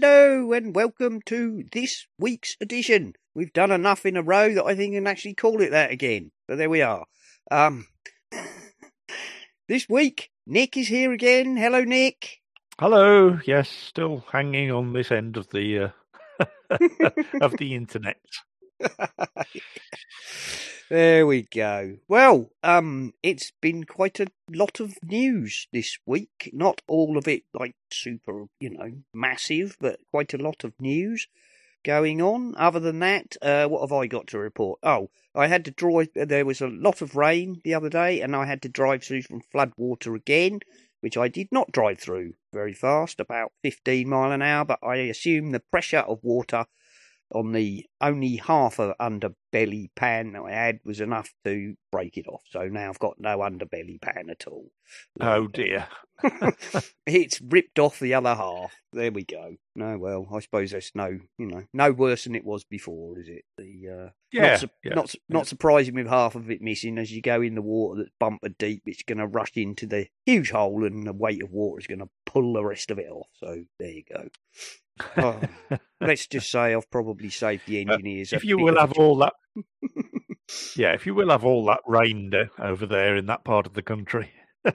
Hello and welcome to this week's edition. We've done enough in a row that I think I can actually call it that again. But there we are. Um, this week, Nick is here again. Hello, Nick. Hello. Yes, still hanging on this end of the uh, of the internet. there we go. Well, um, it's been quite a lot of news this week. Not all of it like super, you know, massive, but quite a lot of news going on. Other than that, uh, what have I got to report? Oh, I had to drive. There was a lot of rain the other day, and I had to drive through some flood water again, which I did not drive through very fast, about 15 mile an hour. But I assume the pressure of water on the only half of underbelly pan that I had was enough to break it off. So now I've got no underbelly pan at all. Oh dear. it's ripped off the other half. There we go. No, well, I suppose that's no, you know, no worse than it was before, is it? The uh, Yeah, not, su- yeah, not su- not surprising with half of it missing as you go in the water that's bumper deep. It's going to rush into the huge hole, and the weight of water is going to pull the rest of it off. So there you go. Oh, let's just say I've probably saved the Uh, engineers. a if you will have all that, yeah, if you will have all that rain uh, over there in that part of the country.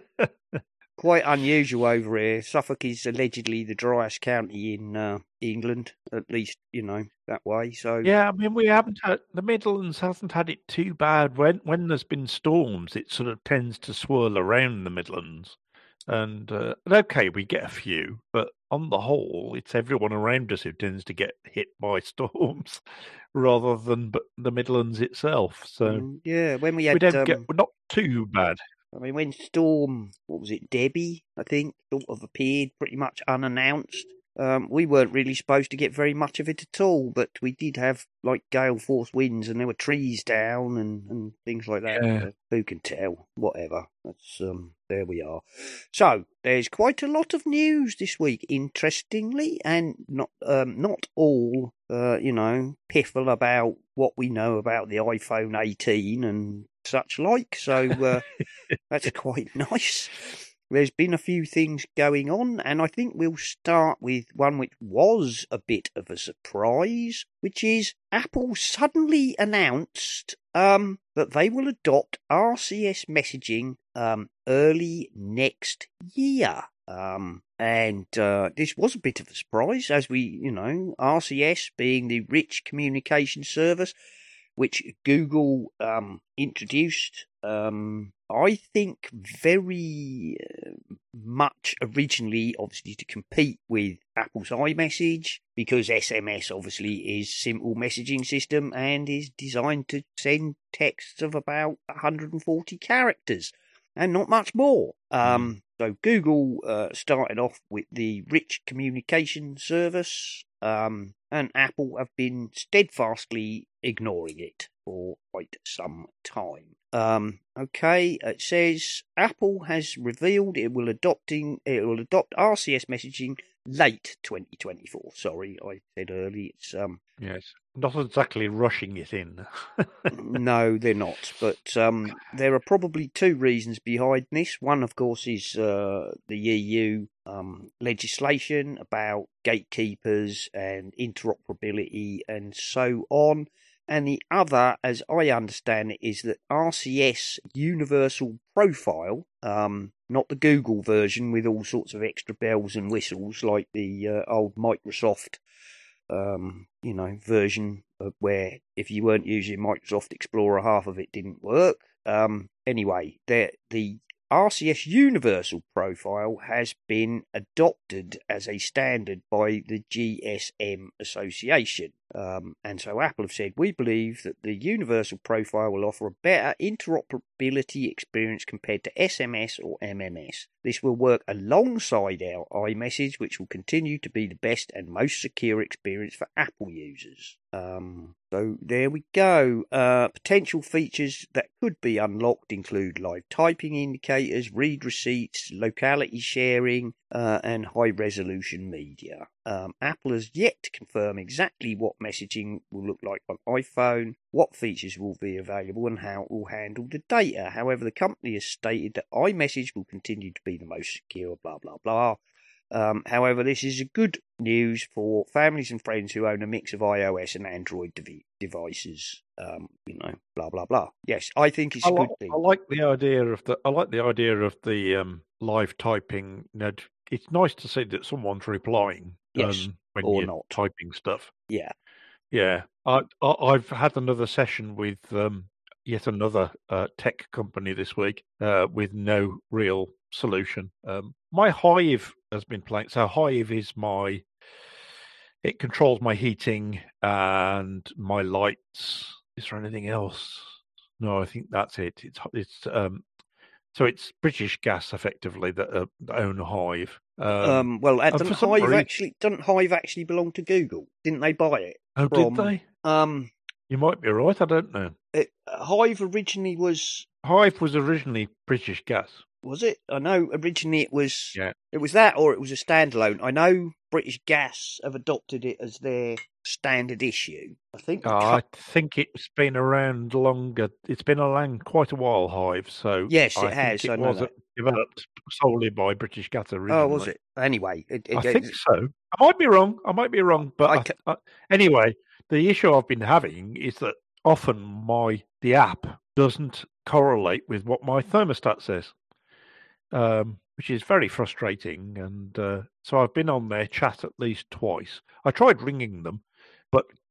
quite unusual over here. Suffolk is allegedly the driest county in uh, England, at least you know that way. So Yeah, I mean we haven't had the Midlands hasn't had it too bad. When when there's been storms, it sort of tends to swirl around the Midlands. And uh, and okay, we get a few, but on the whole, it's everyone around us who tends to get hit by storms rather than the Midlands itself. So mm, yeah, when we we had, don't um, get not too bad. I mean, when Storm, what was it, Debi, I think, sort of appeared pretty much unannounced. Um, we weren't really supposed to get very much of it at all, but we did have like gale force winds, and there were trees down and, and things like that. Yeah. Who can tell? Whatever. That's um, there we are. So there's quite a lot of news this week, interestingly, and not um, not all uh, you know piffle about what we know about the iPhone 18 and such like. So uh, that's quite nice. There's been a few things going on, and I think we'll start with one which was a bit of a surprise, which is Apple suddenly announced um, that they will adopt RCS messaging um, early next year. Um, and uh, this was a bit of a surprise, as we, you know, RCS being the rich communication service which Google um, introduced. Um, I think very uh, much originally, obviously, to compete with Apple's iMessage, because SMS obviously is simple messaging system and is designed to send texts of about 140 characters and not much more. Um, so Google uh, started off with the rich communication service, um, and Apple have been steadfastly ignoring it for quite some time. Um, okay, it says Apple has revealed it will adopting it will adopt RCS messaging late 2024. Sorry, I said early. It's um Yes, not exactly rushing it in. no, they're not. But um, there are probably two reasons behind this. One, of course, is uh, the EU um, legislation about gatekeepers and interoperability and so on. And the other, as I understand it, is that RCS Universal Profile, um, not the Google version with all sorts of extra bells and whistles like the uh, old Microsoft um, you know, version of where if you weren't using Microsoft Explorer, half of it didn't work. Um, anyway, the the RCS Universal Profile has been adopted as a standard by the GSM Association. Um, and so Apple have said, we believe that the universal profile will offer a better interoperability experience compared to SMS or MMS. This will work alongside our iMessage, which will continue to be the best and most secure experience for Apple users. Um, so there we go. Uh, potential features that could be unlocked include live typing indicators, read receipts, locality sharing, uh, and high resolution media. Um, Apple has yet to confirm exactly what messaging will look like on iPhone, what features will be available, and how it will handle the data. However, the company has stated that iMessage will continue to be the most secure, blah, blah, blah. Um, however, this is good news for families and friends who own a mix of iOS and Android dev- devices. Um, you know, blah blah blah. Yes, I think it's I a like, good thing. I like the idea of the. I like the idea of the um, live typing. You know, it's nice to see that someone's replying. Yes, um, when or you're not. typing stuff. Yeah, Yeah, I, I I've had another session with um, yet another uh, tech company this week uh, with no real solution. Um, my Hive has been playing. So Hive is my. It controls my heating and my lights. Is there anything else? No, I think that's it. It's it's um, so it's British Gas effectively that, uh, that own Hive. Um, Um, well, uh, doesn't Hive reason- actually doesn't Hive actually belong to Google? Didn't they buy it? Oh, from- did they? Um, You might be right. I don't know. it, Hive originally was Hive was originally British Gas. was it? I know originally it was Yeah. it was that or it was a standalone. I know British Gas have adopted it as their standard issue. I think. Oh, I think it's been around longer. It's been around quite a while, Hive. So Yes, I it has, I it know wasn't developed solely by British Gas originally. oh, was it? Anyway, it, it, I think so. I might be wrong. I might be wrong. But I I I- anyway, the issue I've been having is that often my the app doesn't correlate with what my thermostat says, um, which is very frustrating. And uh, so I've been on their chat at least twice. I tried ringing them,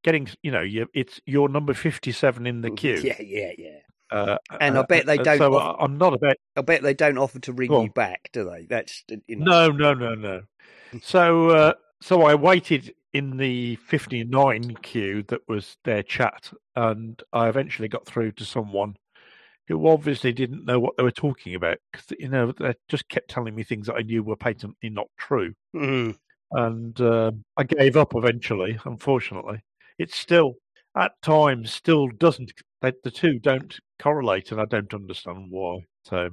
getting you know you, it's your number fifty seven in the queue. Yeah, yeah, yeah. Uh, And I uh, bet they uh, don't So off- I- I'm not about I bet they don't offer to ring Go you back, do they? That's you know. No, no, no, no. So, uh, so I waited in the 59 queue that was their chat, and I eventually got through to someone who obviously didn't know what they were talking about because you know they just kept telling me things that I knew were patently not true, Mm. and um I gave up eventually. Unfortunately, it's still at times still doesn't. The two don't correlate, and I don't understand why. So.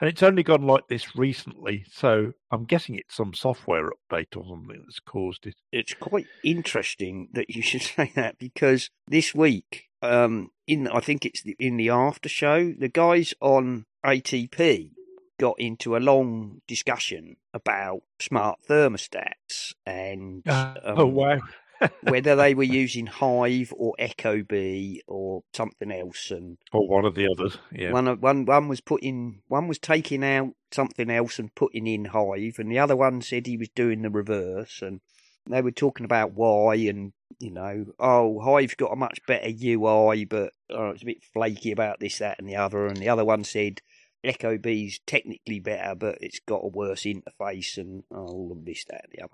And it's only gone like this recently, so I'm guessing it's some software update or something that's caused it. it's quite interesting that you should say that because this week, um, in I think it's the, in the after show, the guys on ATP got into a long discussion about smart thermostats and oh um, wow! Whether they were using Hive or Ecobee or something else, and or one of the others, yeah. one one one was putting one was taking out something else and putting in Hive, and the other one said he was doing the reverse, and they were talking about why, and you know, oh, Hive's got a much better UI, but oh, it's a bit flaky about this, that, and the other, and the other one said. Ecobee's technically better, but it's got a worse interface and all of this, that, and the other.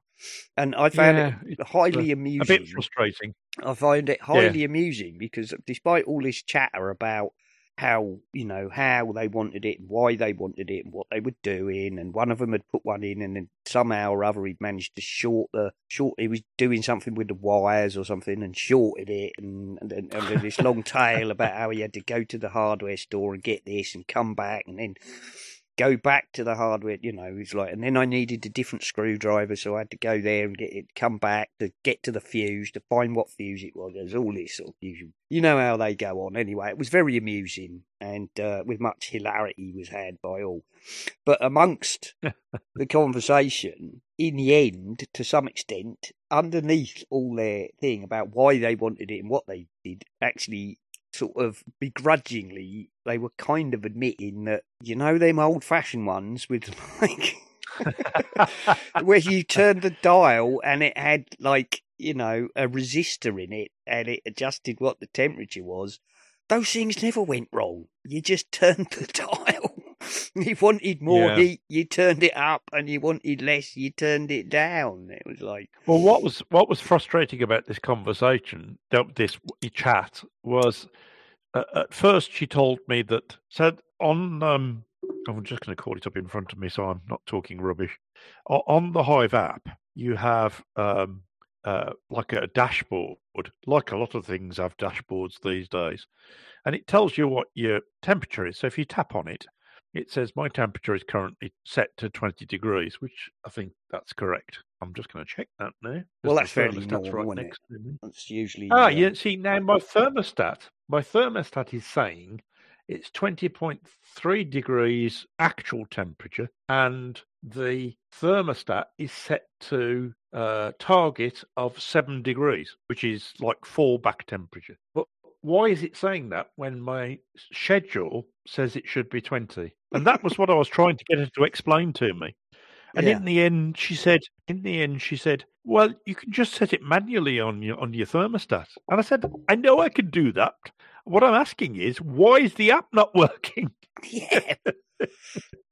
And I found Yeah, it it's, uh, highly a amusing. bit frustrating. I find it highly amusing because despite all this chatter about how you know how they wanted it and why they wanted it and what they were doing, and one of them had put one in, and then somehow or other he'd managed to short the short. He was doing something with the wires or something and shorted it, and and, and this long tale about how he had to go to the hardware store and get this and come back and then go back to the hardware, you know, it's like, and then I needed a different screwdriver, so I had to go there and get it, come back to get to the fuse to find what fuse it was. There's all this sort of usual, you know how they go on. Anyway, it was very amusing and uh, with much hilarity was had by all. But amongst the conversation, in the end, to some extent, underneath all their thing about why they wanted it and what they did, actually sort of begrudgingly they were kind of admitting that you know them old fashioned ones with like where you turned the dial and it had like you know a resistor in it and it adjusted what the temperature was those things never went wrong you just turned the dial you wanted more Yeah. heat, you turned it up, and you wanted less, you turned it down. It was like, Well, what was what was frustrating about this conversation, this chat, was uh, at first she told me that said on um, I'm just going to call it up in front of me, so I'm not talking rubbish. On the Hive app, you have um, uh, like a dashboard, like a lot of things have dashboards these days, and it tells you what your temperature is. So if you tap on it, it says my temperature is currently set to 20 degrees, which I think that's correct. I'm just going to check that now. Well, that's fairly normal, right isn't next to me. that's usually. Ah, uh, yeah. See, now my thermostat, my thermostat is saying it's 20.3 degrees actual temperature, and the thermostat is set to uh, target of seven degrees, which is like fallback temperature. But why is it saying that when my schedule says it should be 20? And that was what I was trying to get her to explain to me. And Yeah. in the end, she said, in the end, she said, well, you can just set it manually on your on your thermostat. And I said, I know I can do that. What I'm asking is, why is the app not working? Yeah.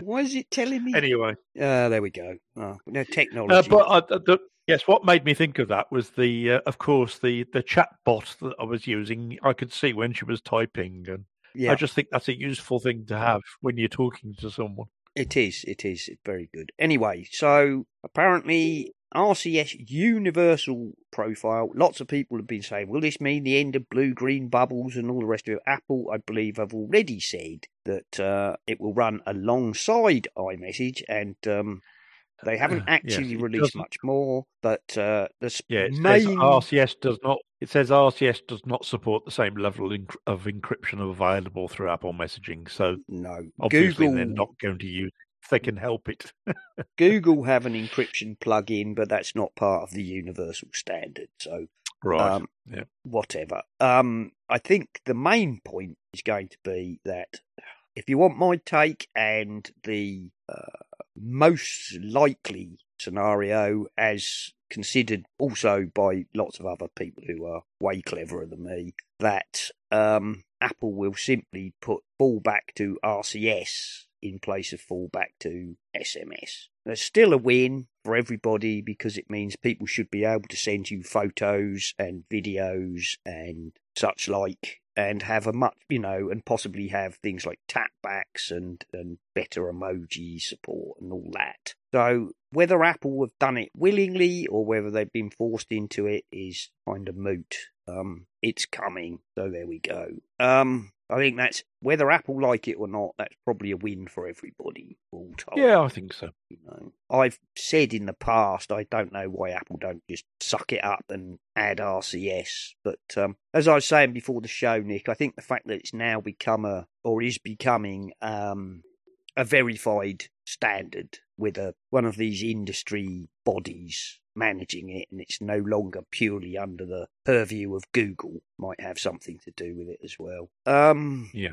Why is it telling me? Anyway, Ah, there we go. Oh, no technology. uh, but uh, the, the, yes, what made me think of that was the, uh, of course, the the chat bot that I was using. I could see when she was typing, and yeah, I just think that's a useful thing to have when you're talking to someone. it is. It is. It's very good. Anyway, so apparently RCS universal profile. Lots of people have been saying, will this mean the end of blue green bubbles and all the rest of it? Apple, I believe, have already said that uh, it will run alongside iMessage, and um, they haven't actually released much more. But uh, the Yeah, main RCS does not. It says RCS does not support the same level of enc- of encryption available through Apple messaging. So no obviously Google they're not going to use they can help it. Google have an encryption plug-in, but that's not part of the universal standard. So right. um, yeah. whatever. Um, I think the main point is going to be that if you want my take and the uh, most likely scenario, as considered also by lots of other people who are way cleverer than me, that um, Apple will simply put fall back to RCS in place of fallback to SMS. There's still a win for everybody because it means people should be able to send you photos and videos and such like and have a much you know and possibly have things like tapbacks and and better emoji support and all that. So whether apple have done it willingly or whether they've been forced into it is kind of moot. Um it's coming. So there we go. Um i think that's whether apple like it or not that's probably a win for everybody all told yeah, I think so. you know, I've said in the past I don't know why Apple don't just suck it up and add RCS. But um, as I was saying before the show, Nick, I think the fact that it's now become a or is becoming um, a verified standard with a one of these industry bodies managing it, and it's no longer purely under the purview of Google, might have something to do with it as well. Um, Yeah.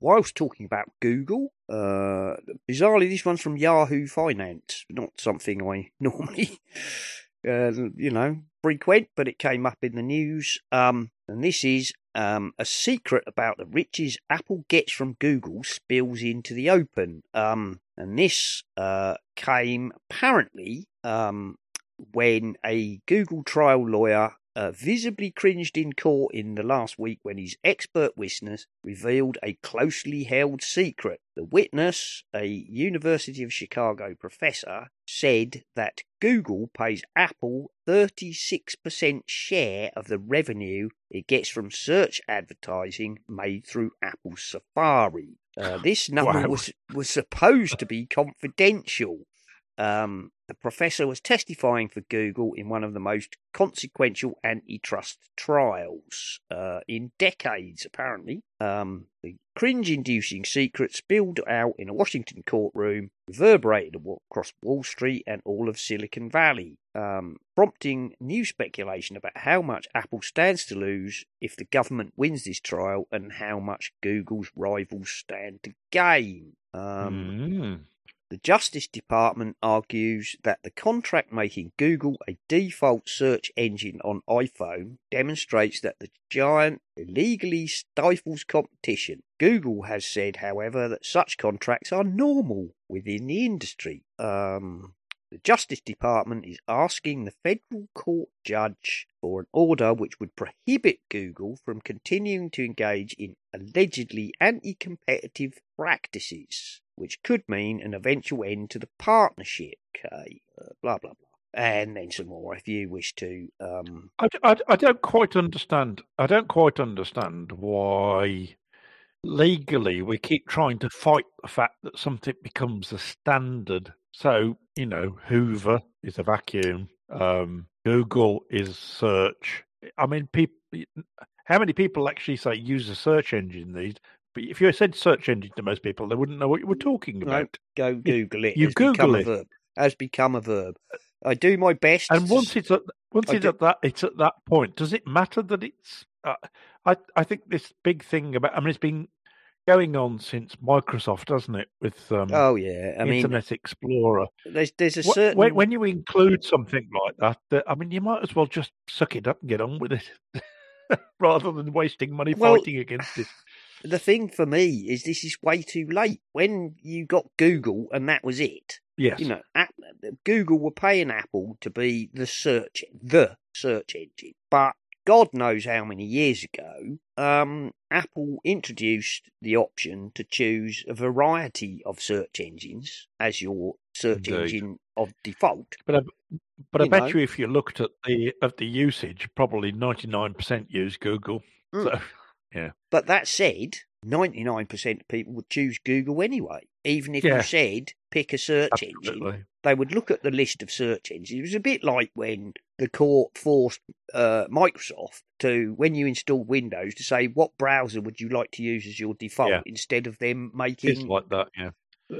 whilst talking about Google, uh, bizarrely, this one's from Yahoo Finance, not something I normally, uh, you know, frequent, but it came up in the news. Um, and this is um, a secret about the riches Apple gets from Google spills into the open. Um, and this uh, came apparently um, when a Google trial lawyer uh, visibly cringed in court in the last week when his expert witness revealed a closely held secret. The witness, a University of Chicago professor, said that Google pays Apple 36% share of the revenue it gets from search advertising made through Apple Safari. Uh, this number Wow. was was supposed to be confidential. Um, the professor was testifying for Google in one of the most consequential antitrust trials uh, in decades, apparently. Um, the cringe inducing secret spilled out in a Washington courtroom, reverberated across Wall Street and all of Silicon Valley, um, prompting new speculation about how much Apple stands to lose if the government wins this trial and how much Google's rivals stand to gain. Um, Mm. The Justice Department argues that the contract making Google a default search engine on iPhone demonstrates that the giant illegally stifles competition. Google has said, however, that such contracts are normal within the industry. Um, the Justice Department is asking the federal court judge for an order which would prohibit Google from continuing to engage in allegedly anti competitive practices, which could mean an eventual end to the partnership. Okay, uh, blah, blah, blah. And then some more if you wish to. Um, I, I, I don't quite understand. I don't quite understand why legally we keep trying to fight the fact that something becomes a standard. So you know, Hoover is a vacuum. Um, Google is search. I mean, people. How many people actually say use a search engine these? But if you said search engine to most people, they wouldn't know what you were talking about. go Google it. you become Google a it. verb. Has become a verb. I do my best. And once it's at once I it's do- at that it's at that point. Does it matter that it's? Uh, I I think this big thing about. I mean, it's been going on since Microsoft, doesn't it? With um, oh yeah, I mean, Internet Explorer. there's there's a certain When, when you include something like that, that, I mean, you might as well just suck it up and get on with it, rather than wasting money Well, fighting against it. The thing for me is this is way too late. When you got Google and that was it, Yes, you know, Google were paying Apple to be the search, the search engine. But God knows how many years ago, um, Apple introduced the option to choose a variety of search engines as your search Indeed. engine of default. but I, but I bet know. you if you looked at the of the usage, probably ninety nine percent use Google. Mm. So But that said, 99% of people would choose Google anyway. Even if Yeah. you said pick a search engine, they would look at the list of search engines. It was a bit like when the court forced uh, Microsoft to, when you installed Windows, to say what browser would you like to use as your default Yeah. instead of them it's making like that. Yeah,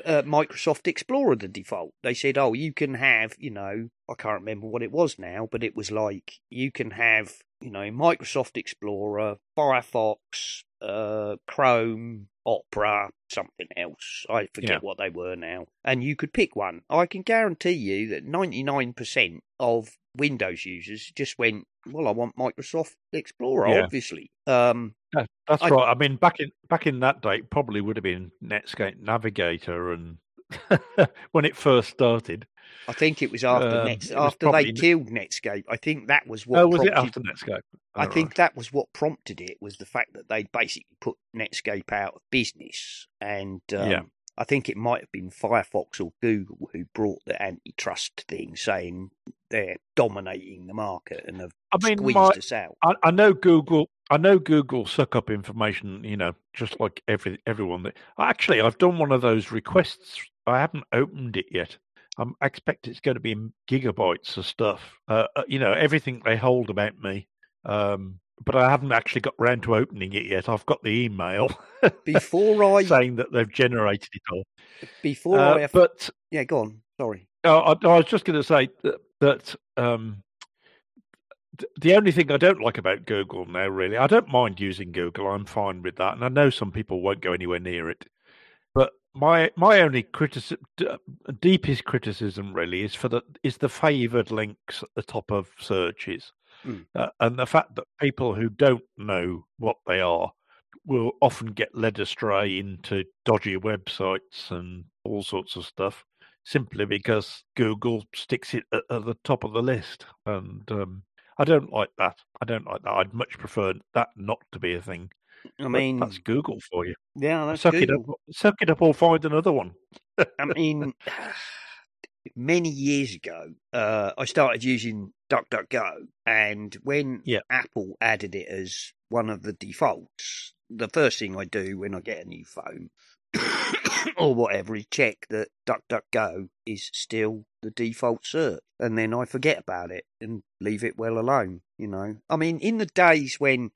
uh, Microsoft Explorer the default. They said, oh, you can have, you know, I can't remember what it was now, but it was like you can have, you know, Microsoft Explorer, Firefox, uh, Chrome, Opera, something else. I forget Yeah. what they were now. And you could pick one. I can guarantee you that 99% of Windows users just went, well, I want Microsoft Explorer, Yeah. obviously. Um, Yeah, that's I- right. I mean, back in back in that day, it probably would have been Netscape Navigator, and when it first started. I think it was after Um, Nets it after they killed Netscape. I think that was what oh, was it prompted after Netscape? I Oh, think right. that was what prompted it was the fact that they basically put Netscape out of business, and um, Yeah. I think it might have been Firefox or Google who brought the antitrust thing, saying they're dominating the market and have I mean, squeezed my, us out. I, I know Google. I know Google suck up information. You know, just like every everyone. That actually, I've done one of those requests. I haven't opened it yet. Um, I expect it's going to be in gigabytes of stuff. Uh, uh, you know, everything they hold about me. Um, but I haven't actually got round to opening it yet. I've got the email Before I saying that they've generated it all. before Uh, I have, but yeah, go on. Sorry. Oh, I, I was just going to say that, that um, th- the only thing I don't like about Google now, really, I don't mind using Google. I'm fine with that, and I know some people won't go anywhere near it. But my my only criticism, deepest criticism, really, is for the is the favoured links at the top of searches, Mm. uh, and the fact that people who don't know what they are will often get led astray into dodgy websites and all sorts of stuff simply because Google sticks it at, at the top of the list. And um, I don't like that. I don't like that. I'd much prefer that not to be a thing. I mean, that's Google for you. yeah, that's suck Google. it up. Suck it up or find another one. I mean, many years ago, uh, I started using DuckDuckGo, and when Yeah. Apple added it as one of the defaults, the first thing I do when I get a new phone or whatever is check that DuckDuckGo is still the default search, and then I forget about it and leave it well alone. You know, I mean, in the days when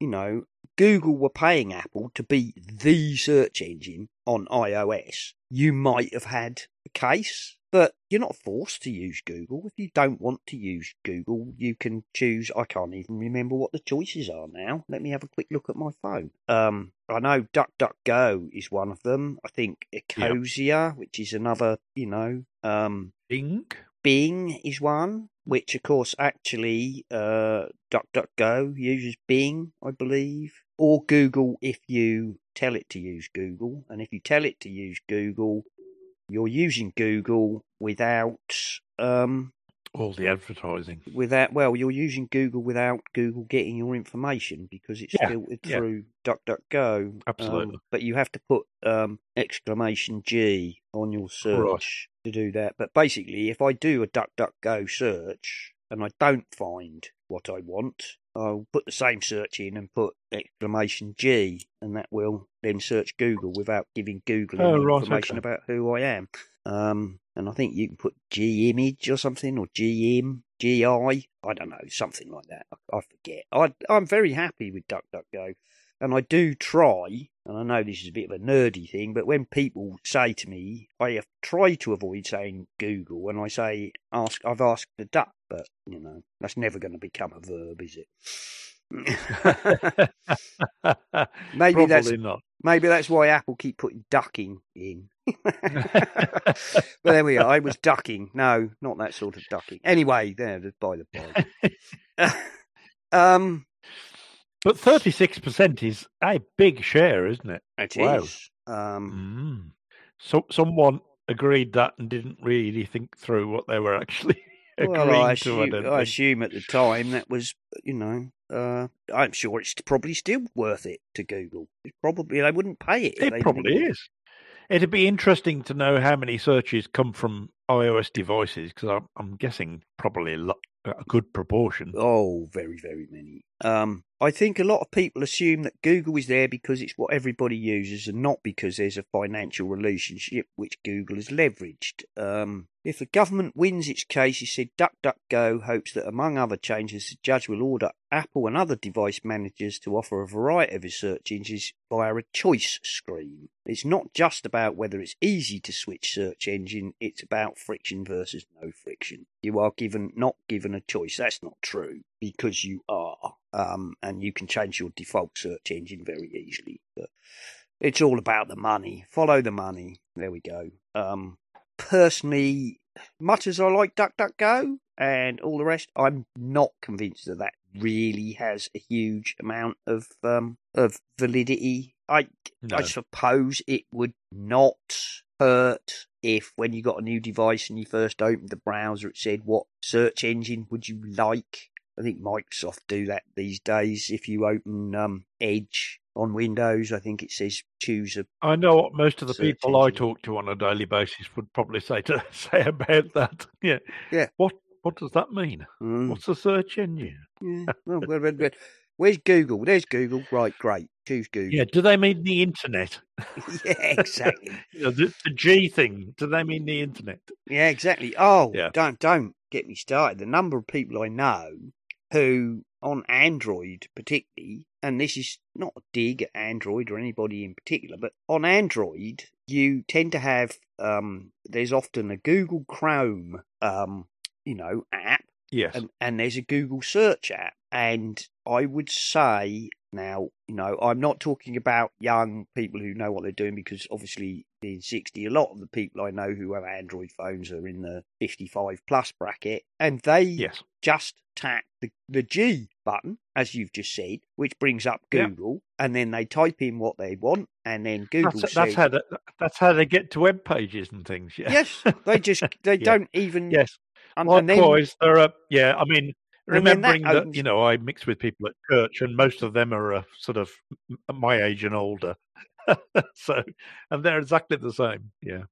you know, Google were paying Apple to be the search engine on iOS, you might have had a case. but you're not forced to use Google. If you don't want to use Google, you can choose. I can't even remember what the choices are now. Let me have a quick look at my phone. Um, I know DuckDuckGo is one of them. I think Ecosia, which is another, you know, um, Bing. Bing is one, which of course actually uh, DuckDuckGo uses Bing, I believe, or Google if you tell it to use Google, and if you tell it to use Google, you're using Google without um, All the advertising. without well, you're using Google without Google getting your information because it's Yeah, filtered yeah. through DuckDuckGo. um, Absolutely. but you have to put um, exclamation G on your search to do that. But basically, if I do a DuckDuckGo search and I don't find what I want, I'll put the same search in and put exclamation G, and that will then search Google without giving Google Oh, any right, information okay. about who I am. Um, and I think you can put G image or something, or GM, GI, I don't know, something like that. I, I forget. I, I'm very happy with DuckDuckGo, and I do try. And I know this is a bit of a nerdy thing, but when people say to me, I have tried to avoid saying Google, and I say ask, I've asked the duck, but you know that's never going to become a verb, is it? Maybe Probably that's not. maybe that's why Apple keep putting ducking in. but there we are. I was ducking. No, not that sort of ducking. Anyway, there, by the by. um, But 36% is a big share, isn't it? it Wow. is. Um, Mm. So someone agreed that and didn't really think through what they were actually agreeing well, I to. I assume, I assume at the time that was, you know, uh, I'm sure it's probably still worth it to Google. It's probably they wouldn't pay it. It probably is. It'd be interesting to know how many searches come from iOS devices because I'm, I'm guessing probably a, lot, a good proportion. Oh, very, very many. Um, I think a lot of people assume that Google is there because it's what everybody uses and not because there's a financial relationship which Google has leveraged. Um, if the government wins its case, he said DuckDuckGo hopes that among other changes, the judge will order Apple and other device managers to offer a variety of search engines via a choice screen. It's not just about whether it's easy to switch search engine, it's about friction versus no friction. You are given not given a choice. That's not true because you are. Um, and you can change your default search engine very easily. But it's all about the money. Follow the money. There we go. Um, personally, much as I like DuckDuckGo and all the rest, I'm not convinced that that really has a huge amount of um, of validity. I I suppose it would not hurt if when you got a new device and you first opened the browser, it said what search engine would you like. I think Microsoft do that these days. If you open um, Edge on Windows, I think it says choose a I know what most of the people I talk to on a daily basis would probably say to say about that. Yeah. Yeah. What What does that mean? Mm, What's a search engine? yeah. well, well, well, well. Where's Google? There's Google. Right, great. Choose Google. Yeah. Do they mean the internet? yeah, exactly. You know, the, the G thing. Do they mean the internet? Yeah, exactly. Oh, Yeah. don't don't get me started. The number of people I know who on Android particularly, and this is not a dig at Android or anybody in particular, but on Android you tend to have um there's often a Google Chrome um you know app Yes. and, and there's a Google search app. And I would say now, you know, I'm not talking about young people who know what they're doing because obviously being 60, a lot of the people I know who have Android phones are in the 55 plus bracket and they yes. just tap the, the G button, as you've just said, which brings up Yeah. Google and then they type in what they want and then Google That's, says, that's how the, that's how they get to web pages and things. Yeah. yes, they just, they Yeah. don't even, Yes. and, and then, Likewise, there are. Yeah. I mean, Then that remembering that, you know I mix with people at church, and most of them are uh, sort of my age and older. so, and they're exactly the same. Yeah.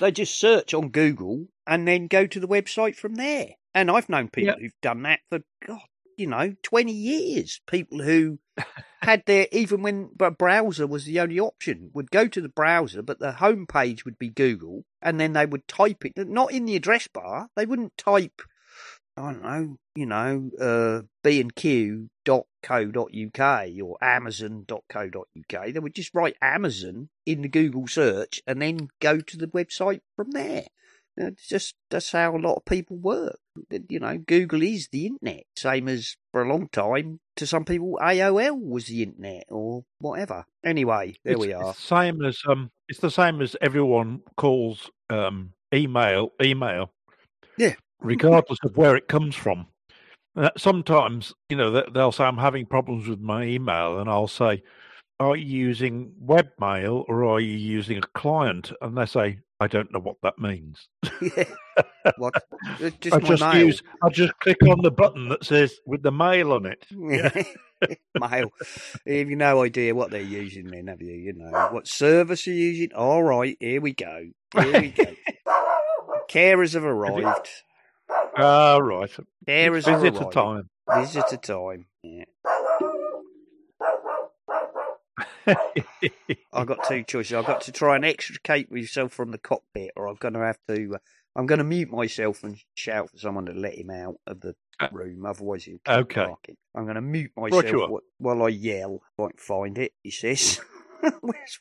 They just search on Google and then go to the website from there. And I've known people Yep. who've done that for God, you know, twenty years. People who had their even when a browser was the only option would go to the browser, but the home page would be Google, and then they would type it not in the address bar. They wouldn't type, I don't know, you know, uh, b and q dot co dot uk or amazon dot co dot uk. They would just write Amazon in the Google search and then go to the website from there. It's just that's how a lot of people work. You know, Google is the internet, same as for a long time to some people AOL was the internet or whatever. Anyway, there it's, we are. It's the same as um, it's the same as everyone calls um, email email. Yeah. Regardless of where it comes from. Uh, sometimes, you know, they- they'll say I'm having problems with my email, and I'll say, "Are you using webmail or are you using a client?" And they say, "I don't know what that means." yeah. What? Just I just mail. use, I just click on the button that says with the mail on it. mail. You've no idea what they're using then, have you? You know what service you're using. All right, here we go. Here we go. Carers have arrived. Ah, right. Carers have Visit a arrived. time. Visitor time. Yeah. I've got two choices. I've got to try and extricate myself from the cockpit, or I'm going to have to. Uh, I'm going to mute myself and shout for someone to let him out of the Uh, room. Otherwise, he'll keep okay. barking. I'm going to mute myself wh- while I yell. I can find it, he says. Where's,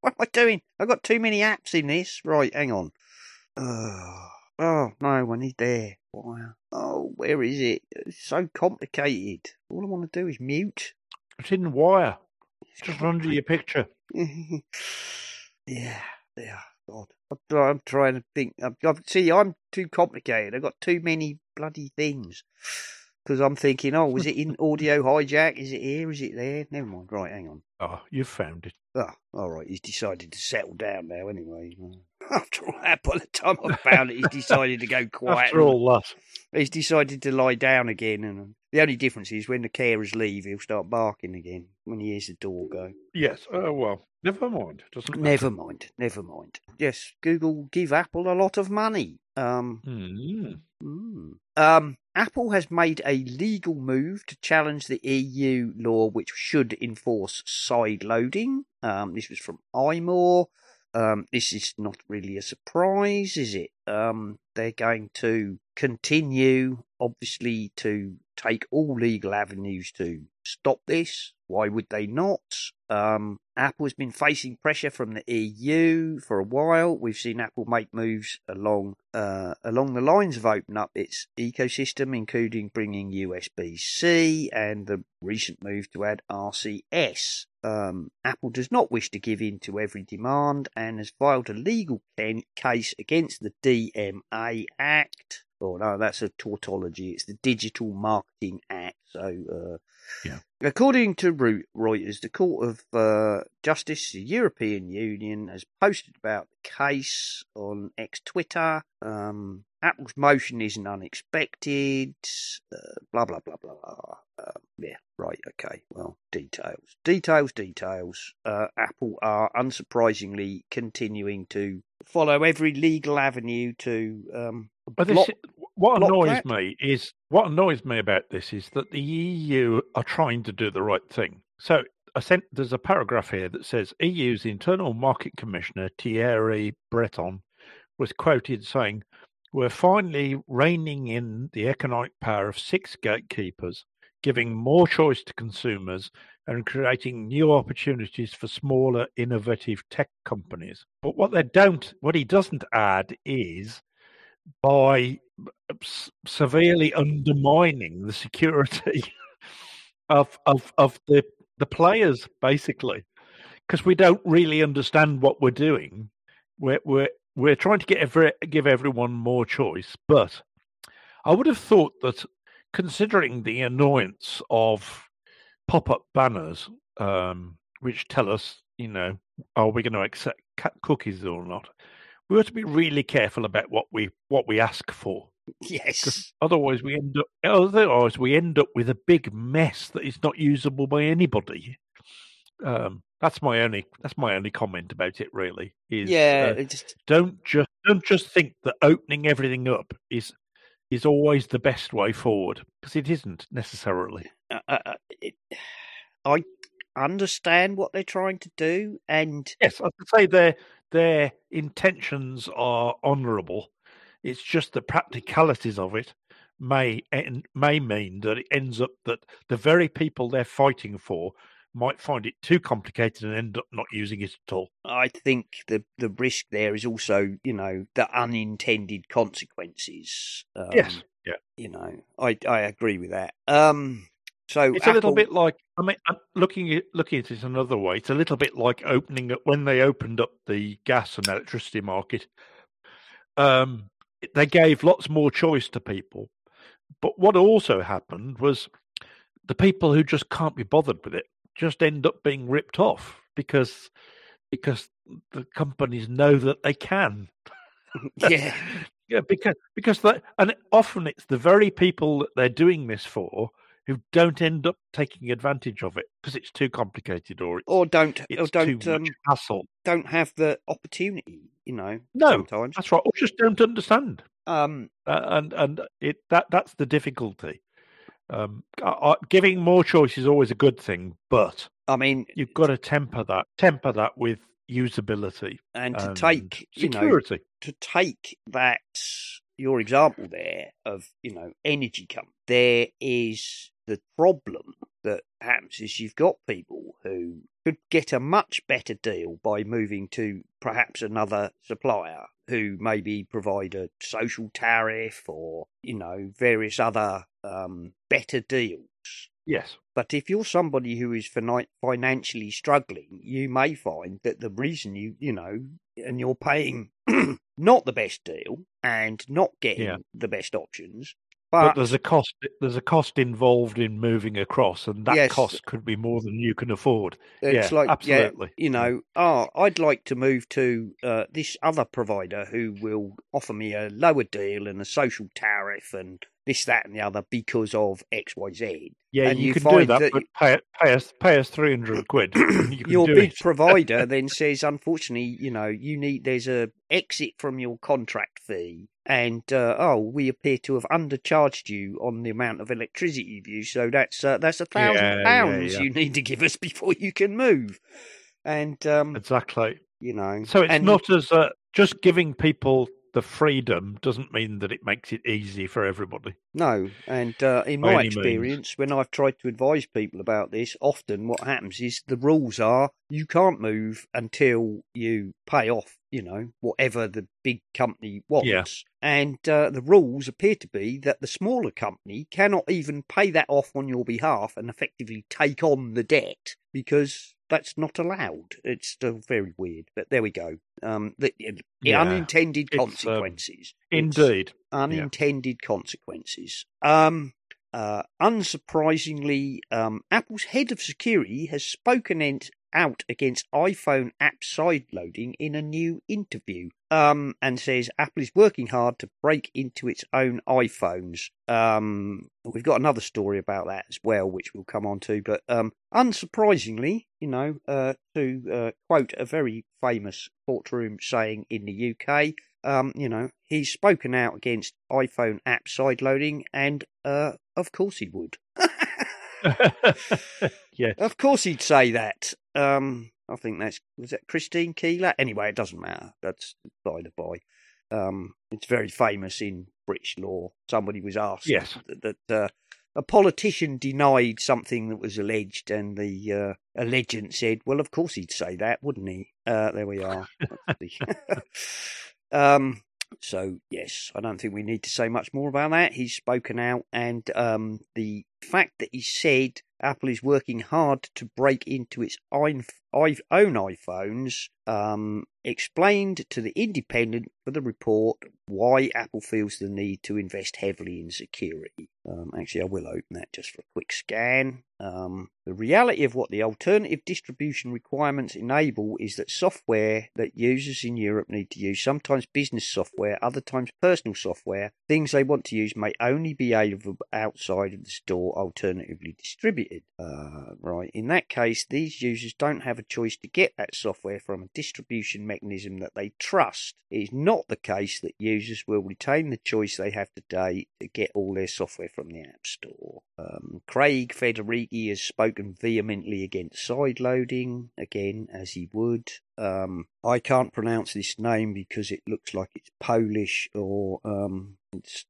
what am I doing? I've got too many apps in this. Right, hang on. Oh, oh no, I need there. Wow. Oh, where is it? It's so complicated. All I want to do is mute. It's in wire. It's just under your picture. yeah, yeah, God. I'm, trying to think. See, I'm too complicated. I've got too many bloody things. Because I'm thinking, oh, was it in audio hijack? Is it here? Is it there? Never mind. Right, hang on. Oh, you've found it. Oh, all right. He's decided to settle down now, anyway. After all that, by the time I found it, he's decided to go quiet. After all that. He's decided to lie down again. And the only difference is when the carers leave, he'll start barking again when he hears the door go. Yes. Oh well. Never mind. Doesn't matter. Never mind, never mind. Yes, Google give Apple a lot of money. Um, Mm. mm. um, Apple has made a legal move to challenge the EU law which should enforce side loading. Um, this was from iMore. Um, this is not really a surprise, is it? Um, they're going to continue, obviously, to take all legal avenues to stop this. Why would they not? Um, Apple has been facing pressure from the EU for a while. We've seen Apple make moves along uh, along the lines of open up its ecosystem, including bringing USB-C and the recent move to add RCS. Um, Apple does not wish to give in to every demand and has filed a legal case against the DMA Act. Oh no, that's a tautology. It's the Digital Marketing Act. So, uh, Yeah. According to Reuters, the Court of uh, Justice, the European Union, has posted about the case on X Twitter. Um, Apple's motion isn't unexpected. Uh, blah blah blah blah. blah. Uh, yeah, right. Okay. Well, details, details, details. Uh, Apple are unsurprisingly continuing to follow every legal avenue to um, block what annoys that. me is what annoys me about this is that the EU are trying to do the right thing. So I sent, there's a paragraph here that says EU's internal market commissioner Thierry Breton was quoted saying, "We're finally reining in the economic power of six gatekeepers, giving more choice to consumers." And creating new opportunities for smaller, innovative tech companies. But what they don't, what he doesn't add is by severely undermining the security of of of the the players basically. Because we don't really understand what we're doing. We're we're we're trying to get every, give everyone more choice but i would have thought that considering the annoyance of pop-up banners um which tell us you know are we going to accept cookies or not we ought to be really careful about what we what we ask for. Yes. otherwise we end up otherwise we end up with a big mess that is not usable by anybody. Um that's my only that's my only comment about it really is Yeah, uh, just don't just don't just think that opening everything up is is always the best way forward because it isn't necessarily. Uh, uh, uh, it, I understand what they're trying to do, and yes i would say their their intentions are honorable it's just the practicalities of it may may mean that it ends up that the very people they're fighting for might find it too complicated and end up not using it at all. I think the the risk there is also, you know, the unintended consequences. Um, yes. Yeah. You know, I I agree with that. Um, so It's a little bit like I mean, I'm looking at looking at it another way. It's a little bit like opening up when they opened up the gas and electricity market. Um, they gave lots more choice to people, but what also happened was the people who just can't be bothered with it just end up being ripped off because because the companies know that they can. yeah, Yeah, because because that and often it's the very people that they're doing this for who don't end up taking advantage of it because it's too complicated or it's, or don't or don't too um, hassle. don't have the opportunity. You know, No, sometimes. That's right, or just don't understand. Um, Uh, and and it that that's the difficulty. Um, I, giving more choice is always a good thing, but I mean, you've got to temper that temper that with usability and to and take you know security. to take that your example there of you know energy company, there is the problem that happens is you've got people who could get a much better deal by moving to perhaps another supplier who maybe provide a social tariff or you know various other um, better deals. yes, But if you're somebody who is financially struggling, you may find that the reason you, you know, and you're paying not the best deal and not getting Yeah. the best options, but, but, there's a cost. There's a cost involved in moving across, and that Yes. cost could be more than you can afford. it's yeah, like, absolutely. yeah, you know, oh, I'd like to move to uh, this other provider who will offer me a lower deal and a social tariff and this, that, and the other because of X, Y, Z. Yeah, And you, you can do that, that but pay, pay us pay us three hundred quid. you your big it. provider then says, unfortunately, you know, you need there's a exit from your contract fee, and uh, oh, we appear to have undercharged you on the amount of electricity you've used, so that's uh, that's a thousand pounds you need to give us before you can move, and um, exactly. you know, So it's and not as uh, just giving people the freedom doesn't mean that it makes it easy for everybody. No, and uh, in By my any means. experience, when I've tried to advise people about this, often what happens is the rules are you can't move until you pay off, you know, whatever the big company wants. And uh, the rules appear to be that the smaller company cannot even pay that off on your behalf and effectively take on the debt because that's not allowed. It's still very weird, but there we go. Um, the, the Yeah, unintended it's, um, consequences. It's- Indeed. unintended consequences. Um, uh, unsurprisingly, um, Apple's head of security has spoken out against iPhone app sideloading in a new interview. Um, and says Apple is working hard to break into its own iPhones. Um, we've got another story about that as well, which we'll come on to. But um, unsurprisingly, you know, uh, to uh, quote a very famous courtroom saying in the UK, um, you know, he's spoken out against iPhone app sideloading, and uh, of course he would. yes. of course he'd say that. Um, I think that's was that Christine Keeler. Anyway, it doesn't matter. That's by the by. Um, it's very famous in British law. Somebody was asked Yes. that, that uh, a politician denied something that was alleged, and the uh, allegant said, "Well, of course he'd say that, wouldn't he?" Uh, there we are. Um, so yes, I don't think we need to say much more about that. He's spoken out, and um, the fact that he said Apple is working hard to break into its own, own iPhones um, explained to the Independent for the report why Apple feels the need to invest heavily in security. Um, actually, I will open that just for a quick scan. Um, the reality of what the alternative distribution requirements enable is that software that users in Europe need to use, sometimes business software, other times personal software, things they want to use may only be available outside of the store alternatively distributed. Uh, right, in that case, these users don't have a choice to get that software from a distribution mechanism that they trust. It is not the case that users will retain the choice they have today to get all their software from the App Store. Um, Craig Federighi has spoken vehemently against sideloading, again, as he would. Um, I can't pronounce this name because it looks like it's Polish or um, it's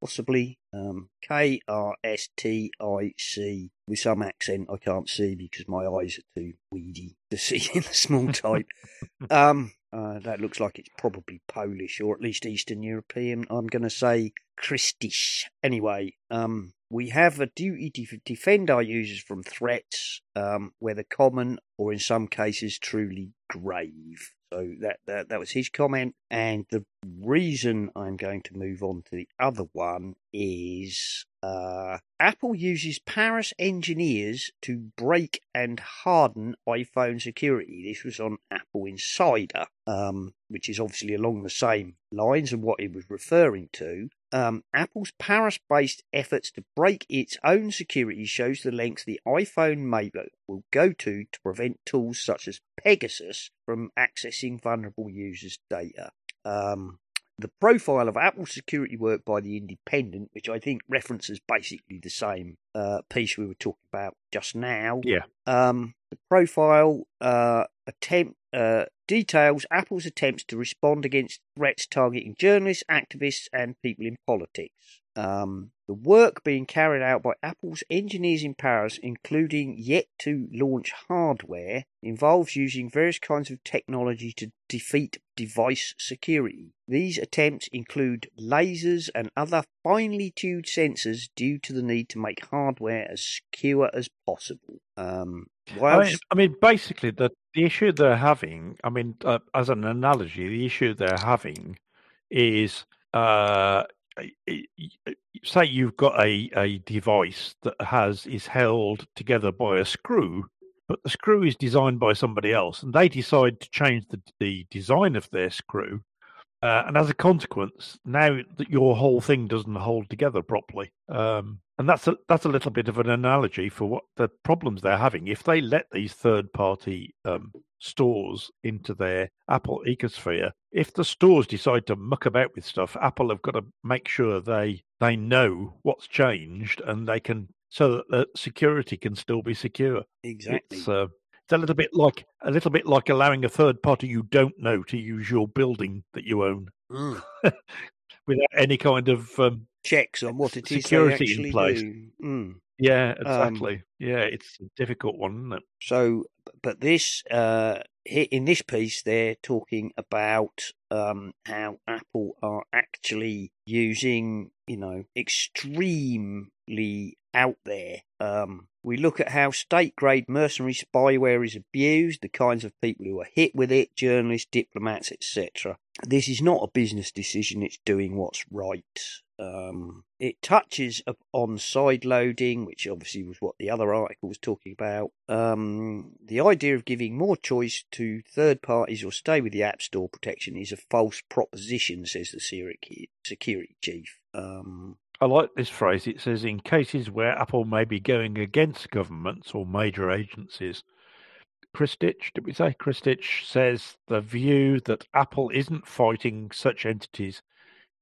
possibly. Um, K R S T I C with some accent I can't see because my eyes are too weedy to see in the small type. um, uh, that looks like it's probably Polish or at least Eastern European. I'm going to say Kristish. Anyway, um, we have a duty to defend our users from threats, um, whether common or in some cases truly grave. So that, that that was his comment, and the reason I'm going to move on to the other one is uh, Apple uses Paris engineers to break and harden iPhone security. This was on Apple Insider, um, which is obviously along the same lines of what he was referring to. Um, Apple's Paris-based efforts to break its own security shows the lengths the iPhone maker will go to to prevent tools such as Pegasus from accessing vulnerable users' data. Um, the profile of Apple security work by the Independent, which I think references basically the same uh, piece we were talking about just now. Yeah. Um, the profile uh, attempt uh, details Apple's attempts to respond against threats targeting journalists, activists, and people in politics. Um, the work being carried out by Apple's engineers in Paris, including yet to launch hardware, involves using various kinds of technology to defeat device security. These attempts include lasers and other finely tuned sensors due to the need to make hardware as secure as possible. Um, I mean, I mean, basically, the the issue they're having. I mean, uh, as an analogy, the issue they're having is, uh, say you've got a a device that has is held together by a screw, but the screw is designed by somebody else, and they decide to change the the design of their screw. Uh, and as a consequence, now that your whole thing doesn't hold together properly, um, and that's a that's a little bit of an analogy for what the problems they're having. If they let these third party um, stores into their Apple ecosphere, if the stores decide to muck about with stuff, Apple have got to make sure they they know what's changed and they can so that the security can still be secure. exactly. It's uh, it's a little bit like a little bit like allowing a third party you don't know to use your building that you own Mm. without any kind of um, Checks on what it is Security in actually place. Mm. yeah, Um, exactly. yeah, it's a difficult one, isn't it? So, but this uh, in this piece, they're talking about um, how Apple are actually using, you know, extremely out there. Um, we look at how state-grade mercenary spyware is abused, the kinds of people who are hit with it, journalists, diplomats, etc. This is not a business decision; it's doing what's right. Um, it touches on side loading, which obviously was what the other article was talking about. Um, the idea of giving more choice to third parties or stay with the App Store protection is a false proposition, says the security security chief. Um, I like this phrase. It says, in cases where Apple may be going against governments or major agencies, Christich, did we say? Christich says the view that Apple isn't fighting such entities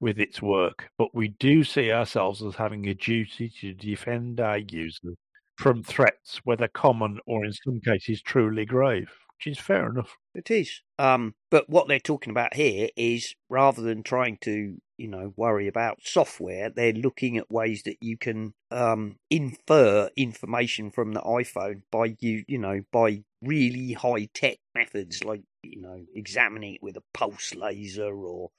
with its work, but we do see ourselves as having a duty to defend our users from threats, whether common or in some cases truly grave, which is fair enough. It is. Um, but what they're talking about here is rather than trying to, you know, worry about software, they're looking at ways that you can um, infer information from the iPhone by you, you know, by really high tech methods like, you know, examining it with a pulse laser or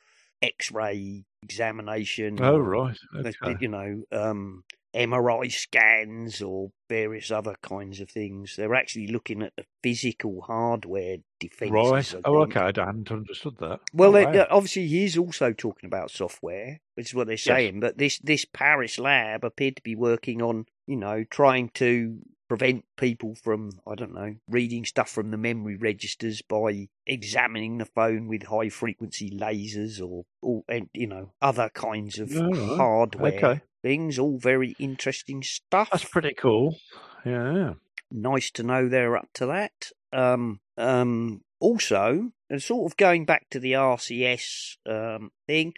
X-ray examination. Oh, right. Okay. You know, um, MRI scans or various other kinds of things. They're actually looking at the physical hardware defences. Right. Oh, okay. I hadn't understood that. Well, Oh, they, wow. obviously, he is also talking about software, which is what they're saying. But this this Paris lab appeared to be working on, you know, trying to prevent people from, I don't know, reading stuff from the memory registers by examining the phone with high frequency lasers or, or you know, other kinds of Oh, hardware Okay. Things. All very interesting stuff That's pretty cool. Yeah. nice to know they're up to that. Um, um, also, and sort of going back to the RCS um, thing,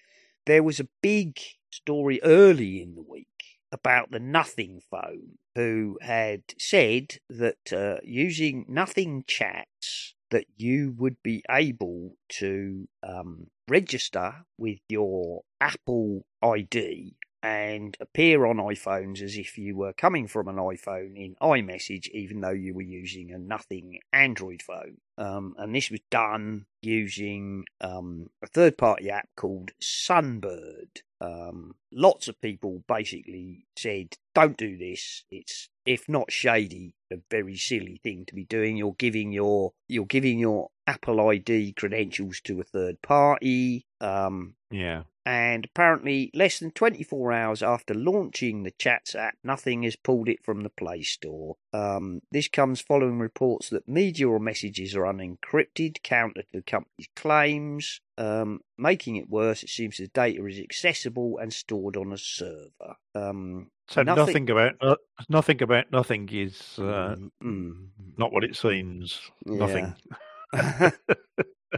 there was a big story early in the week about the Nothing phone, who had said that uh, using Nothing chats, that you would be able to um, register with your Apple ID and appear on iPhones as if you were coming from an iPhone in iMessage, even though you were using a nothing Android phone. Um, and this was done using um, a third party app called Sunbird. Um, lots of people basically said, don't do this. It's, if not shady, a very silly thing to be doing. You're giving your, you're giving your Apple ID credentials to a third party. Um, Yeah. and apparently less than 24 hours after launching the Chats app, nothing has pulled it from the Play Store. Um, this comes following reports that media or messages are unencrypted, counter to the company's claims. Um, making it worse, it seems the data is accessible and stored on a server. Um, So Nothing- nothing, about uh, nothing about nothing is uh, mm, mm, not what it seems. Nothing.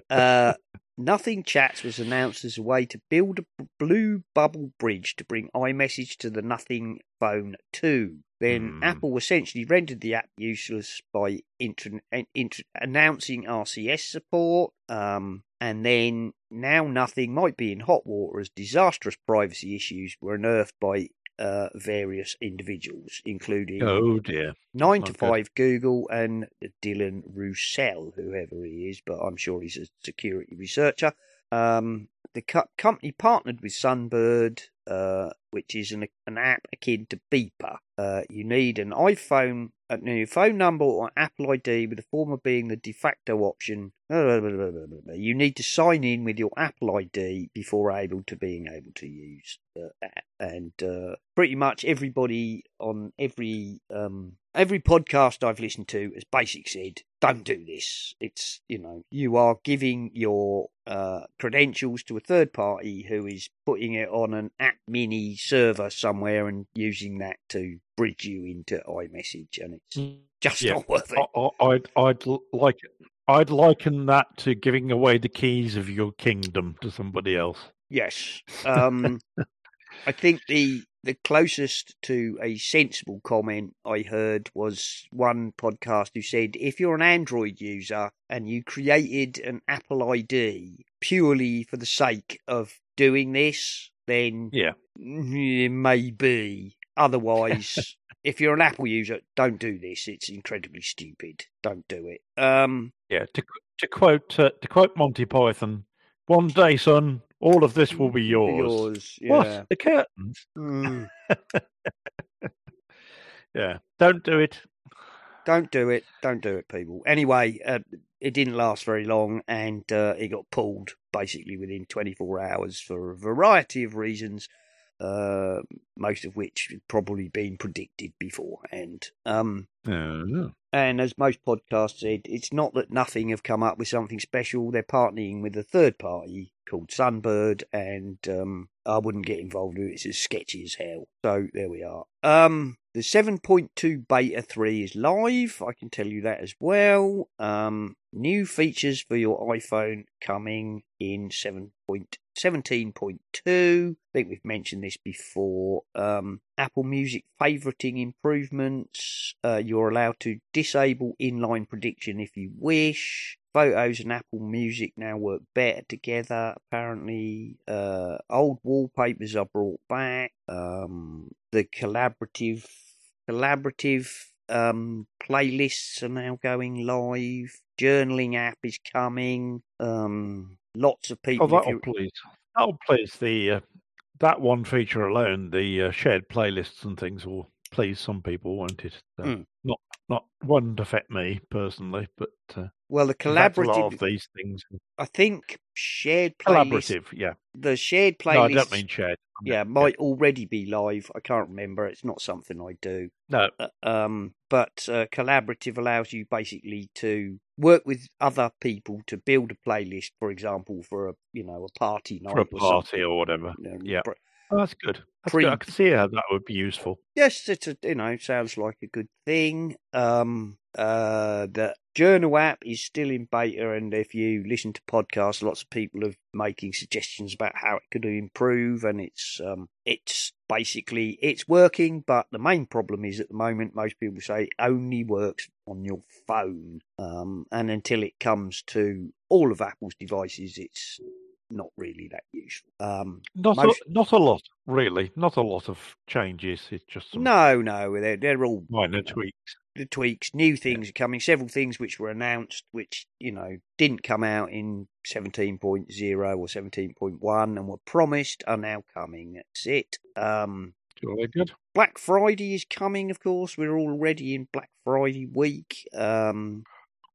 uh, Nothing Chats was announced as a way to build a blue bubble bridge to bring iMessage to the Nothing Phone 2. Then Hmm. Apple essentially rendered the app useless by an- intro- announcing RCS support. Um, and then now Nothing might be in hot water as disastrous privacy issues were unearthed by uh, various individuals, including Oh dear. Nine to good. Five Google and Dylan Roussel, whoever he is, but I'm sure he's a security researcher. Um, the co- company partnered with Sunbird, uh, which is an, an app akin to Beeper. Uh, you need an iPhone, a new phone number or Apple ID, with the former being the de facto option. You need to sign in with your Apple ID before able to being able to use the app. And uh, pretty much everybody on every um, every podcast I've listened to has basically said, "Don't do this." It's you know you are giving your uh, credentials to a third party who is putting it on an app mini server somewhere and using that to bridge you into iMessage, and it's just Yeah. not worth it. I, I- I'd I'd l- like I'd liken that to giving away the keys of your kingdom to somebody else. Yes. Um, I think the the closest to a sensible comment I heard was one podcast who said if you're an Android user and you created an Apple ID purely for the sake of doing this, then Yeah. maybe. Otherwise, if you're an Apple user, don't do this. It's incredibly stupid. Don't do it. Um, Yeah. To to quote uh, to quote Monty Python, one day, son, all of this will be yours. yours. Yeah. What? The curtains? Mm. Yeah. Don't do it. Don't do it. Don't do it, people. Anyway, uh, it didn't last very long and uh, it got pulled basically within 24 hours for a variety of reasons, uh, most of which had probably been predicted beforehand. Um, Oh. And as most podcasts said, it's not that nothing have come up with something special. They're partnering with a third party called Sunbird, and um, I wouldn't get involved with it. It's as sketchy as hell. So there we are. Um, the 7.2 Beta 3 is live. I can tell you that as well. Um, new features for your iPhone coming in 7.17.2. I think we've mentioned this before. Um, Apple Music favoriting improvements. Uh, you're allowed to disable inline prediction if you wish. Photos and Apple Music now work better together. Apparently, uh, old wallpapers are brought back. Um, the collaborative collaborative um, playlists are now going live. Journaling app is coming. Um, lots of Oh, people. if that'll you- please. That'll please the uh, that one feature alone, the uh, shared playlists and things will please some people, won't it? Uh, Mm. Not not wouldn't affect me personally, but uh, well, the in fact, a lot collaborative. of these things I think shared playlist. collaborative. Yeah, The shared playlist. no, I don't mean shared. Yeah, might already be live. I can't remember. It's not something I do. no, Uh, um, but uh, collaborative allows you basically to work with other people to build a playlist, for example, for a you know a party night for a or party something. or whatever. you know, Yeah. Oh, that's good. That's good. I can see how that would be useful. Yes, it's a you know sounds like a good thing. Um, uh, the Journal app is still in beta, and if you listen to podcasts, lots of people are making suggestions about how it could improve, and it's um, it's basically it's working, but the main problem is at the moment most people say it only works on your phone, um, and until it comes to all of Apple's devices, it's not really that useful. Um, Not Most- a, not a lot, really. Not a lot of changes. It's just some no, no, they're they're all minor tweaks. the tweaks, new things are coming, several things which were announced, which, you know, didn't come out in 17.0 or 17.1 and were promised are now coming. That's it. Um, Jolly good. Black Friday is coming, of course. We're already in Black Friday week. Um,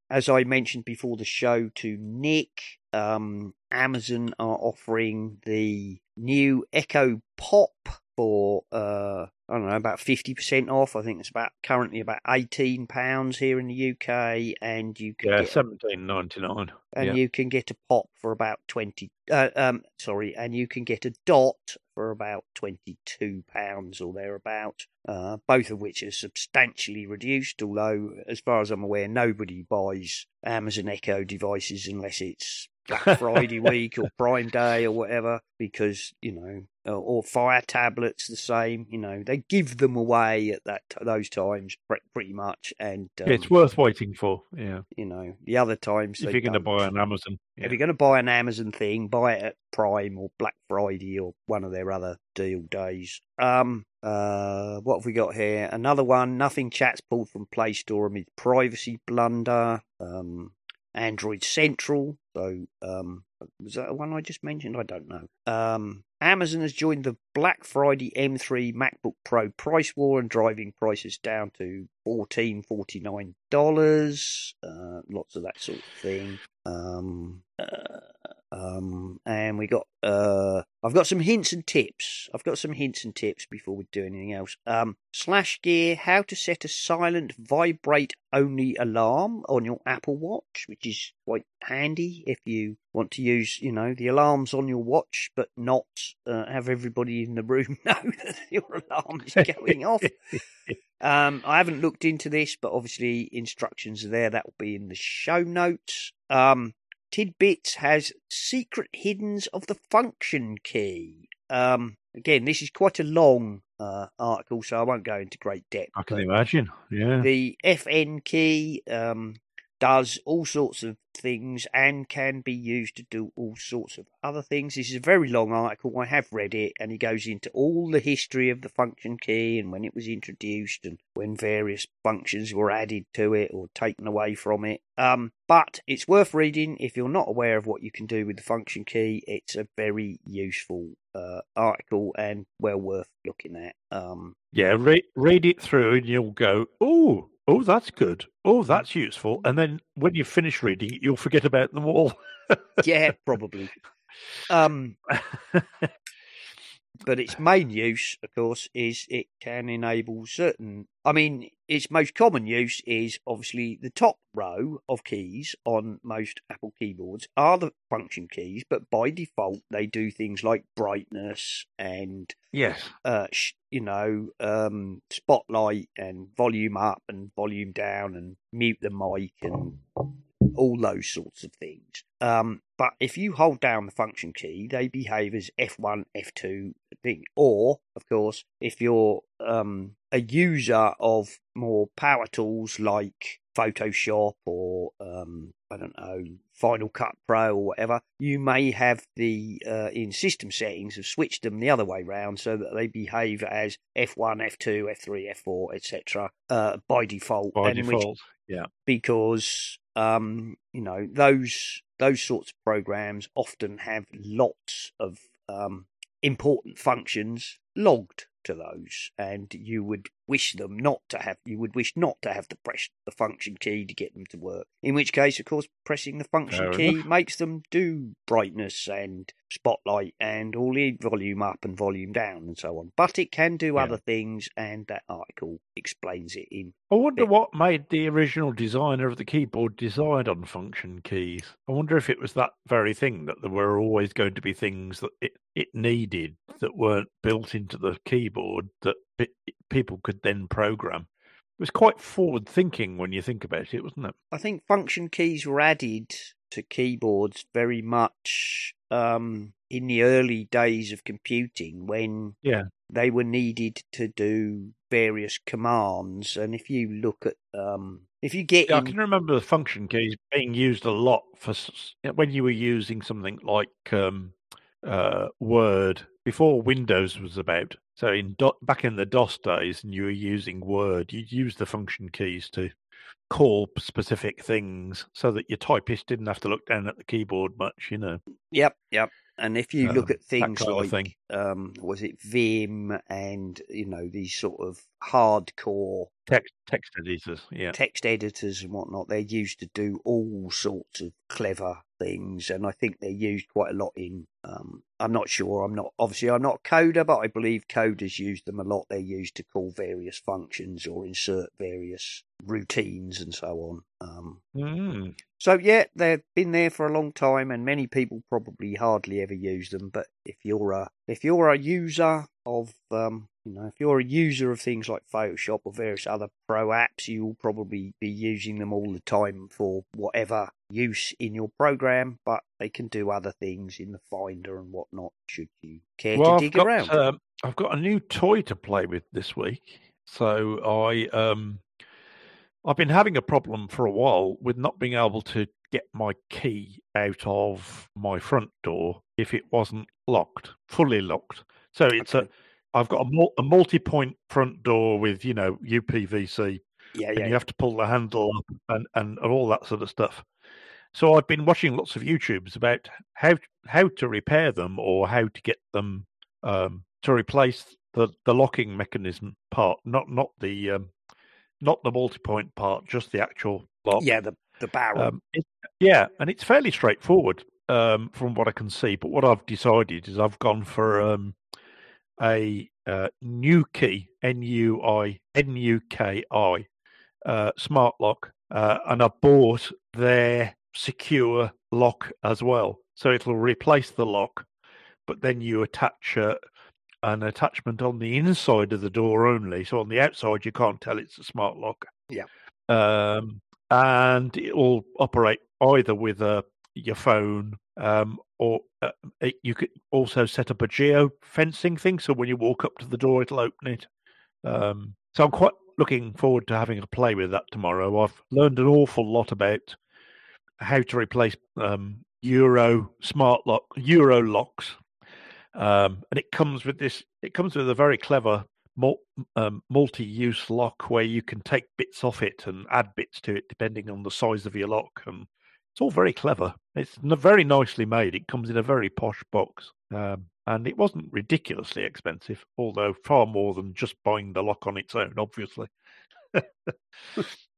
as I mentioned before the show to Nick, um, Amazon are offering the new Echo Pop for uh, I don't know about fifty percent off. I think it's about currently about eighteen pounds here in the UK, and you can Yeah, get seventeen ninety nine. and yeah. you can get a pop for about 20 uh, um sorry and you can get a dot for about 22 pounds or thereabout uh both of which are substantially reduced although as far as i'm aware nobody buys amazon echo devices unless it's Black Friday week or Prime Day or whatever, because you know, or, Fire tablets the same. You know, they give them away at that those times pretty much, and um, Yeah, it's worth waiting for. Yeah, you know, the other times if you're going to buy on Amazon. Yeah. If you're going to buy an Amazon thing, buy it at Prime or Black Friday or one of their other deal days. Um, uh, what have we got here? Another one. Nothing chats pulled from Play Store amid privacy blunder. Um, Android Central. So, um, was that the one I just mentioned? I don't know. Um, Amazon has joined the Black Friday M3 MacBook Pro price war and driving prices down to fourteen forty nine dollars. Uh, lots of that sort of thing. Um, uh, um, and we got uh, I've got some hints and tips. I've got some hints and tips before we do anything else. Um, Slash Gear, how to set a silent vibrate only alarm on your Apple Watch, which is quite handy if you want to use, you know, the alarms on your watch, but not uh, have everybody in the room know that your alarm is going off. Um, I haven't looked into this, but obviously instructions are there. That will be in the show notes. Um, Tidbits has secret hiddens of the function key. Um, again, this is quite a long uh, article, so I won't go into great depth. I can imagine. Yeah. the FN key um, does all sorts of things and can be used to do all sorts of other things. This is a very long article. I have read it, and he goes into all the history of the function key and when it was introduced and when various functions were added to it or taken away from it. Um, but it's worth reading if you're not aware of what you can do with the function key. It's a very useful uh, article and well worth looking at. Um, Yeah, read, read it through and you'll go, oh, oh, that's good. Oh, that's useful. And then when you finish reading it, you'll forget about them all. yeah, probably. Um, but its main use, of course, is it can enable certain. I mean, its most common use is obviously the top row of keys on most Apple keyboards are the function keys, but by default they do things like brightness and yes. uh, sh- you know, um, spotlight and volume up and volume down and mute the mic and all those sorts of things. Um, but if you hold down the function key, they behave as F1, F2 thing. Or, of course, if you're um, a user of more power tools like Photoshop or um, I don't know Final Cut Pro or whatever, you may have the uh, in system settings have switched them the other way round so that they behave as F1, F2, F3, F4, etc. Uh, by default. By and in which default. yeah. because um, you know those those sorts of programs often have lots of um, important functions logged to those, and you would wish them not to have. You would wish not to have to press the function key to get them to work. In which case, of course, pressing the function Fair key enough. makes them do brightness and spotlight and all the volume up and volume down and so on. But it can do Yeah. other things, and that article explains it in. I wonder bit. what made the original designer of the keyboard decide on function keys. I wonder if it was that very thing that there were always going to be things that it, it needed that weren't built into the keyboard that pe- people could then program. It was quite forward thinking when you think about it, wasn't it? I think function keys were added to keyboards very much um, in the early days of computing when Yeah. they were needed to do various commands. And if you look at, um, if you get Yeah, I can remember the function keys being used a lot for when you were using something like um, uh, Word before Windows was about. So in back in the DOS days, and you were using Word, you'd use the function keys to call specific things, so that your typist didn't have to look down at the keyboard much. You know, yep, yep. And if you look Um, at things like, thing. um, was it Vim and, you know, these sort of hardcore text text editors. Yeah, text editors and whatnot, they're used to do all sorts of clever things, and I think they're used quite a lot in. Um, I'm not sure. I'm not obviously I'm not a coder, but I believe coders use them a lot. They're used to call various functions or insert various routines and so on. Um, Mm. so yeah, they've been there for a long time, and many people probably hardly ever use them. But if you're a if you're a user of um, you know if you're a user of things like Photoshop or various other pro apps, you will probably be using them all the time for whatever use in your program. But they can do other things in the Finder and whatnot. Should you care well, to I've dig got around? um, I've got a new toy to play with this week. So I um I've been having a problem for a while with not being able to get my key out of my front door if it wasn't locked, fully locked. So it's Okay. a I've got a, mul- a multi-point front door with you know UPVC yeah, and yeah, you have to pull the handle up and, and, and all that sort of stuff. So I've been watching lots of YouTubes about how how to repair them or how to get them um, to replace the, the locking mechanism part, not not the um, not the multi-point part, just the actual lock. yeah. The the barrel. Um, it, yeah, and it's fairly straightforward um, from what I can see. But what I've decided is I've gone for um, a uh, Nuki, N U I N U K I, uh, smart lock, uh, and I bought their secure lock as well. So it'll replace the lock, but then you attach uh, an attachment on the inside of the door only. So on the outside, you can't tell it's a smart lock. Yeah. Um, and it will operate either with a your phone um, or uh, it, you could also set up a geo fencing thing. So when you walk up to the door, it'll open it. Um, so I'm quite looking forward to having a play with that tomorrow. I've learned an awful lot about how to replace um, Euro smart lock Euro locks, um, and it comes with this. It comes with a very clever um, multi-use lock where you can take bits off it and add bits to it depending on the size of your lock, and it's all very clever. It's very nicely made. It comes in a very posh box, um, and it wasn't ridiculously expensive, although far more than just buying the lock on its own, obviously.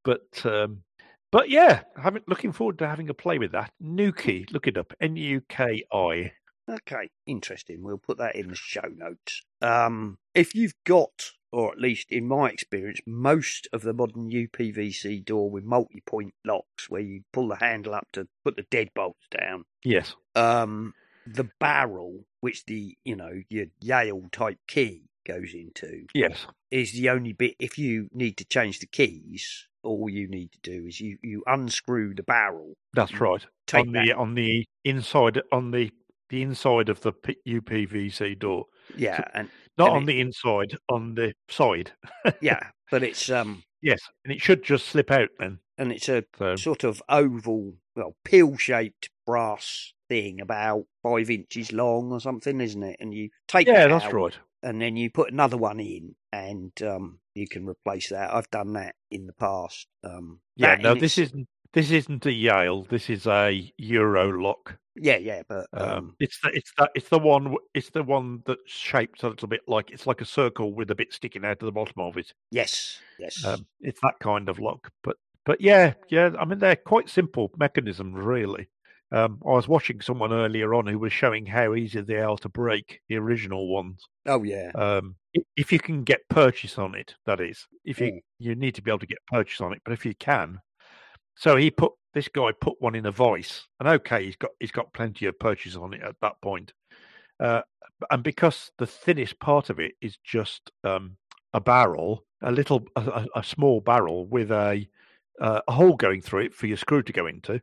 but um, but yeah, having looking forward to having a play with that. Nuki, look it up. N U K I. Okay, interesting. We'll put that in the show notes. Um, if you've got, or at least in my experience, most of the modern UPVC door with multi-point locks, where you pull the handle up to put the deadbolts down, Yes. um, the barrel, which the you know your Yale type key goes into, Yes. is the only bit. If you need to change the keys, all you need to do is you you unscrew the barrel, That's right. take on that, on the inside on the the inside of the P- UPVC door, yeah, and not And on it- the inside, on the side. yeah, but it's um. Yes, and it should just slip out then. and it's a So sort of oval, well, pill-shaped brass thing about five inches long or something, isn't it? And you take yeah, that that's out, right. and then you put another one in, and um, you can replace that. I've done that in the past. Um, Yeah, no, this isn't this isn't a Yale. This is a Euro lock. Yeah, yeah, but Um, um, it's the it's that it's the one it's the one that's shaped a little bit like it's like a circle with a bit sticking out of the bottom of it. yes, yes, Um, it's that kind of lock. But but yeah, yeah. I mean, they're quite simple mechanisms, really. Um, I was watching someone earlier on who was showing how easy they are to break the original ones. Oh yeah. Um, if you can get purchase on it, that is, if you Mm. you need to be able to get purchase on it, but if you can, so he put this guy put one in a vice, and okay, he's got he's got plenty of purchase on it at that point, uh, and because the thinnest part of it is just um, a barrel, a little a, a- small barrel with a uh, a hole going through it for your screw to go into.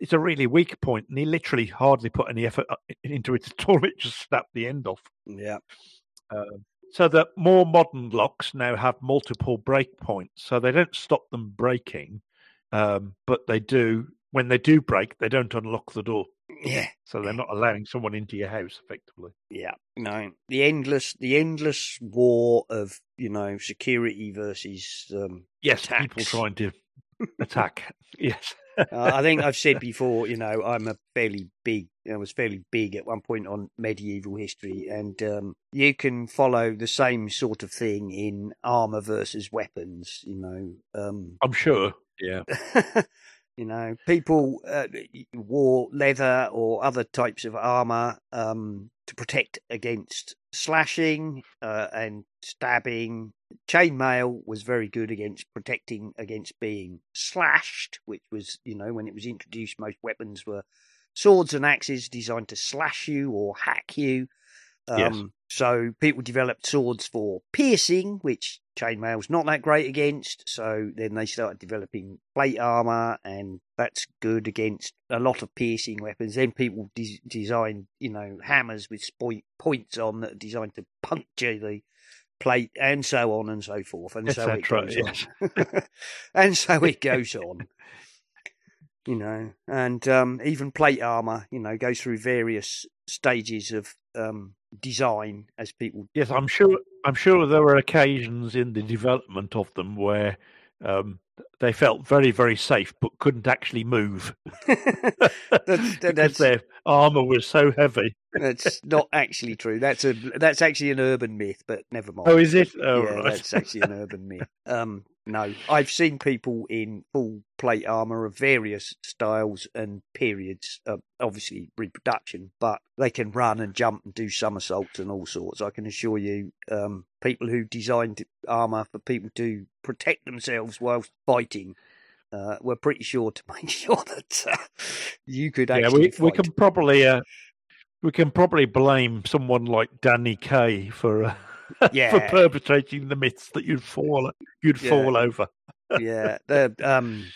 It's a really weak point, and he literally hardly put any effort uh, into it at all. It just snapped the end off. Yeah. Um, so that more modern locks now have multiple break points, so they don't stop them breaking, um, but they do. When they do break, they don't unlock the door, Yeah. so they're not allowing someone into your house effectively. Yeah. No. The endless the endless war of, you know, security versus um Yes, people trying to attack. Yes, uh, I think I've said before, you know, I'm a fairly big, I was fairly big at one point on medieval history, and um, you can follow the same sort of thing in armor versus weapons. You know, um, I'm sure. Yeah, you know, people uh, wore leather or other types of armor um, to protect against slashing uh, and stabbing. Chainmail was very good against protecting against being slashed, which was, you know, when it was introduced, most weapons were swords and axes designed to slash you or hack you. Um, Yes. So people developed swords for piercing, which chainmail's not that great against. So then they started developing plate armor, and that's good against a lot of piercing weapons. Then people de- designed, you know, hammers with points on that are designed to puncture the plate, and so on and so forth, and so it goes on, and so it goes on. You know, and um, even plate armor, you know, goes through various stages of um, design as people yes. I'm sure. I'm sure there were occasions in the development of them where um, they felt very, very safe, but couldn't actually move That's- because that's- their armor was so heavy. That's not actually true. That's a that's actually an urban myth, but never mind. Oh, is it? Oh, yeah, right. that's actually an urban myth. Um, no, I've seen people in full plate armor of various styles and periods. Uh, obviously reproduction, but they can run and jump and do somersaults and all sorts. I can assure you, um, people who designed armor for people to protect themselves whilst fighting. Uh, were pretty sure to make sure that uh, you could actually we, we fight. can probably uh, we can probably blame someone like Danny Kaye for uh, for perpetrating the myths that you'd fall you'd Yeah. fall over. yeah, the um,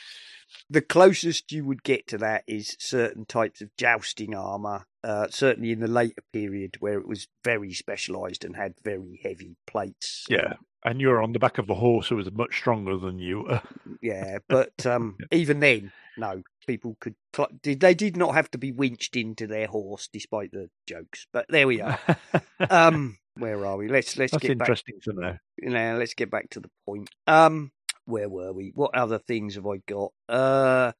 the closest you would get to that is certain types of jousting armor. Uh, certainly in the later period where it was very specialised and had very heavy plates. Yeah, and you're on the back of a horse who was much stronger than you. Yeah. But um, even then, no, people could. Did they did not have to be winched into their horse, despite the jokes. But there we are. um, where are we? Let's let's That's get back interesting to know. you know, let's get back to the point. Um, where were we? What other things have I got? Uh,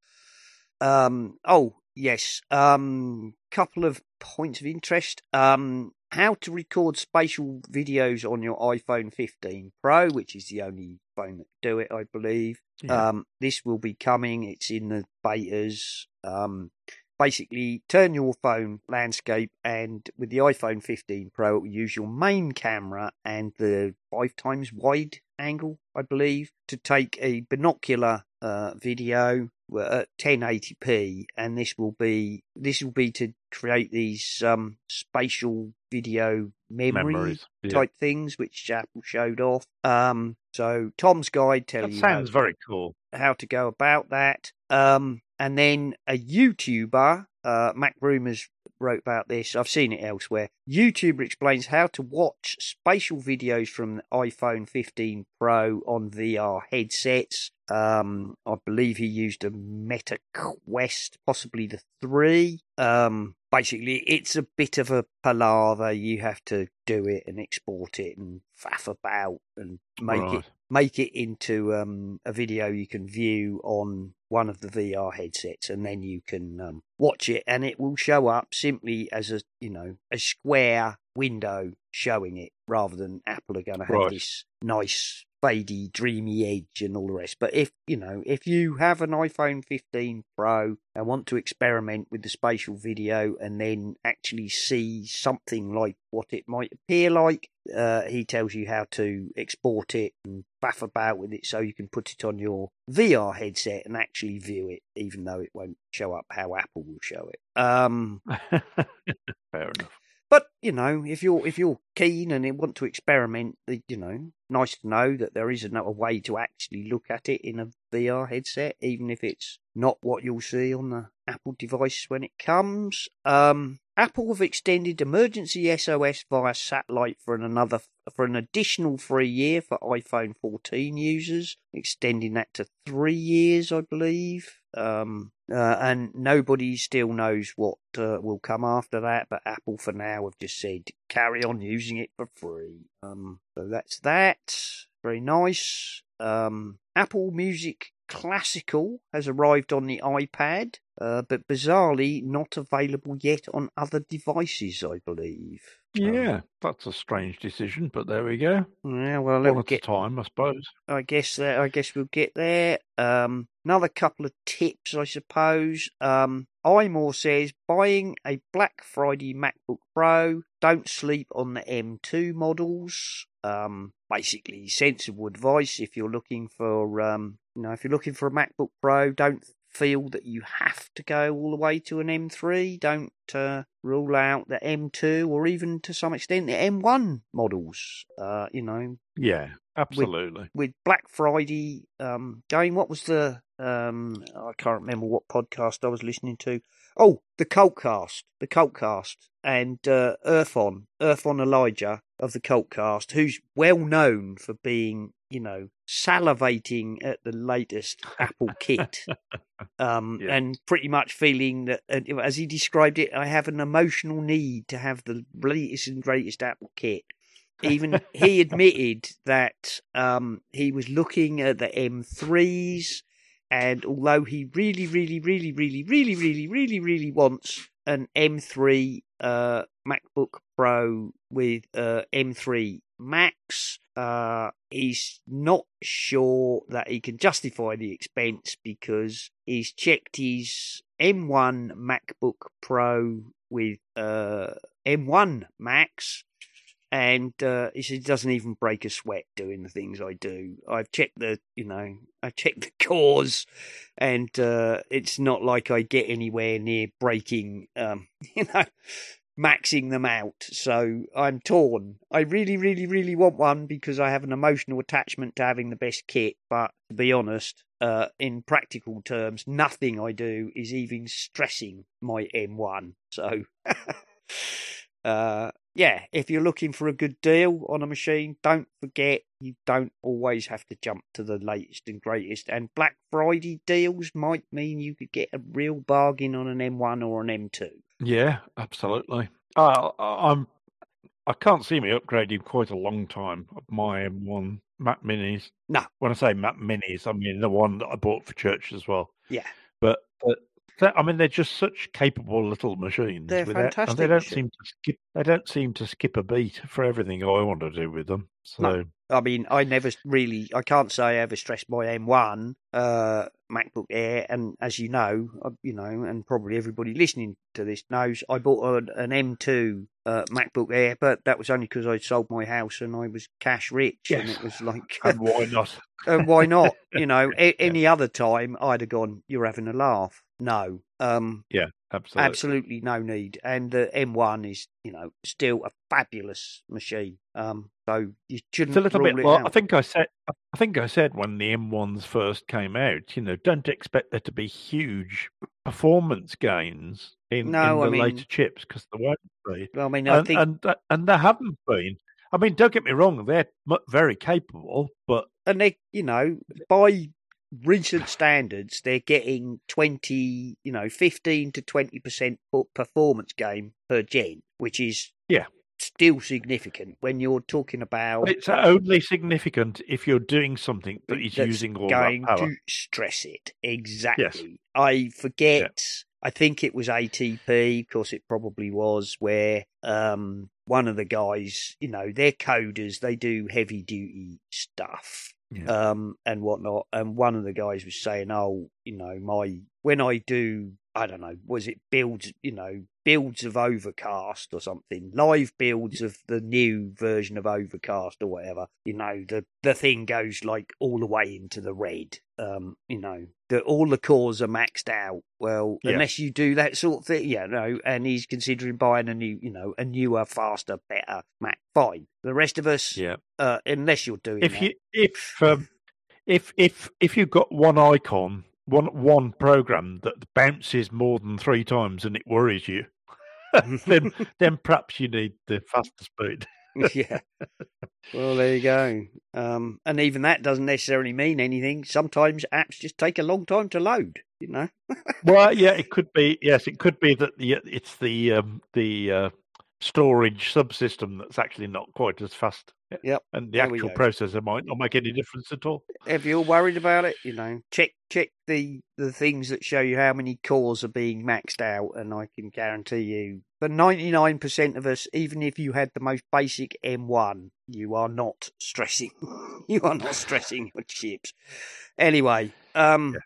um, oh yes. Um, couple of points of interest. Um, how to record spatial videos on your iPhone 15 Pro, which is the only phone that do it, I believe. Yeah. Um, this will be coming. It's in the betas. Um, basically, turn your phone landscape, and with the iPhone 15 Pro, it will use your main camera and the five times wide angle, I believe, to take a binocular uh, video uh, at 1080p, and this will be this will be to create these um, spatial video memory Memories. Yeah. type things, which Apple showed off. Um, so Tom's guide tells That you sounds how, very cool. how to go about that. Um, and then a YouTuber, uh, Mac Rumors wrote about this. I've seen it elsewhere. YouTuber explains how to watch spatial videos from the iPhone 15 Pro on VR headsets. Um, I believe he used a Meta Quest, possibly the three. Um, basically, it's a bit of a palaver. You have to do it and export it and faff about and make it Right. Make it into um, a video you can view on one of the VR headsets, and then you can um, watch it, and it will show up simply as a you know a square window showing it, rather than Apple are going to have Right. this nice fadey, dreamy edge and all the rest. But if you know, if you have an iPhone 15 Pro and want to experiment with the spatial video and then actually see something like what it might appear like, uh, he tells you how to export it and faff about with it so you can put it on your VR headset and actually view it, even though it won't show up how Apple will show it. Um, Fair enough. But you know, if you're if you're keen and want to experiment, you know, nice to know that there is another way to actually look at it in a VR headset, even if it's not what you'll see on the Apple device when it comes. Um, Apple have extended emergency SOS via satellite for an another for an additional three year for iPhone 14 users, extending that to three years, I believe. Um, uh, and nobody still knows what uh, will come after that, but Apple for now have just said carry on using it for free. Um, so that's that. Very nice. Um, Apple Music Classical has arrived on the iPad, uh, but bizarrely not available yet on other devices, I believe. Um, Yeah, that's a strange decision, but there we go. yeah, well, One at get time, I suppose. I guess that I guess we'll get there. Um, another couple of tips, I suppose. Um, iMore says buying a Black Friday MacBook Pro. Don't sleep on the M2 models. Um, basically sensible advice if you're looking for um, you know, if you're looking for a MacBook Pro, don't feel that you have to go all the way to an M3. Don't uh, rule out the M2 or even to some extent the M1 models. Uh, you know, Yeah, absolutely. with Black Friday um, going. What was the um, I can't remember what podcast I was listening to. Oh, the Cultcast, the Cultcast, and uh, Erfon Earth on Elijah of the Cultcast, who's well known for being, you know, salivating at the latest Apple kit. Um, Yeah. and pretty much feeling that, uh, as he described it, I have an emotional need to have the latest and greatest Apple kit even he admitted that um, he was looking at the M3s, and although he really, really, really, really, really, really, really, really wants an M3 uh, MacBook Pro with uh, M3 Max, uh, he's not sure that he can justify the expense because he's checked his M1 MacBook Pro with uh, M1 Max and uh, he doesn't even break a sweat doing the things I do. I've checked the, you know, I checked the cores, and uh, it's not like I get anywhere near breaking, um, you know, maxing them out. So I'm torn. I really, really, really want one because I have an emotional attachment to having the best kit. But to be honest, uh, in practical terms, nothing I do is even stressing my M1. So. Uh, yeah, if you're looking for a good deal on a machine, don't forget you don't always have to jump to the latest and greatest. And Black Friday deals might mean you could get a real bargain on an M1 or an M2. Yeah, absolutely. Uh, I'm. I can't see me upgrading quite a long time my M1 Mac Minis. No. When I say Mac Minis, I mean the one that I bought for church as well. Yeah. But, but I mean, they're just such capable little machines. They're fantastic They don't seem to skip. They don't seem to skip a beat for everything I want to do with them. So No. I mean, I never really, I can't say I ever stressed my M1 uh, MacBook Air, and as you know, uh, you know, and probably everybody listening to this knows, I bought an, an M2 uh, MacBook Air, but that was only because I sold my house and I was cash rich, and it was like, and why not? and why not? You know, a- any other time I'd have gone, you're having a laugh. No, um, yeah, Absolutely. absolutely no need. And the M1 is, you know, still a fabulous machine. Um, so you shouldn't It's a little bit. it Well, I think I said. I think I said when the M1s first came out, you know, don't expect there to be huge performance gains in, No, in I the later chips because there won't be, Well, I mean, I and think, and and there haven't been. I mean, don't get me wrong; they're very capable, but and they, you know, by recent standards, they're getting 20, you know, 15 to 20% performance gain per gen, which is Yeah. still significant when you're talking about it's only significant if you're doing something that is using all going that power. to stress it. Exactly. I forget. I think it was ATP, of course it probably was, where um, one of the guys, you know, they're coders, they do heavy duty stuff. Yeah. um, and whatnot. And one of the guys was saying, "Oh, you know, my when I do, I don't know, was it builds, you know, builds of Overcast or something, live builds of the new version of Overcast or whatever. You know, the the thing goes like all the way into the red. Um, you know, that all the cores are maxed out. Well, Yeah. unless you do that sort of thing, yeah, no. And he's considering buying a new, you know, a newer, faster, better Mac. Fine. The rest of us, Yeah. uh, unless you're doing If that, you if um, if if if you've got one icon, one one program that bounces more than three times and it worries you, then then perhaps you need the faster speed. yeah. Well, there you go. Um, and even that doesn't necessarily mean anything. Sometimes apps just take a long time to load. You know. well, yeah, it could be. Yes, it could be that the it's the um, the uh, storage subsystem that's actually not quite as fast. Yep, and the there actual processor might not make any difference at all. If you're worried about it, you know, check check the the things that show you how many cores are being maxed out, and I can guarantee you, nine percent of us, even if you had the most basic M1, you are not stressing. you are not stressing your chips. Anyway, um,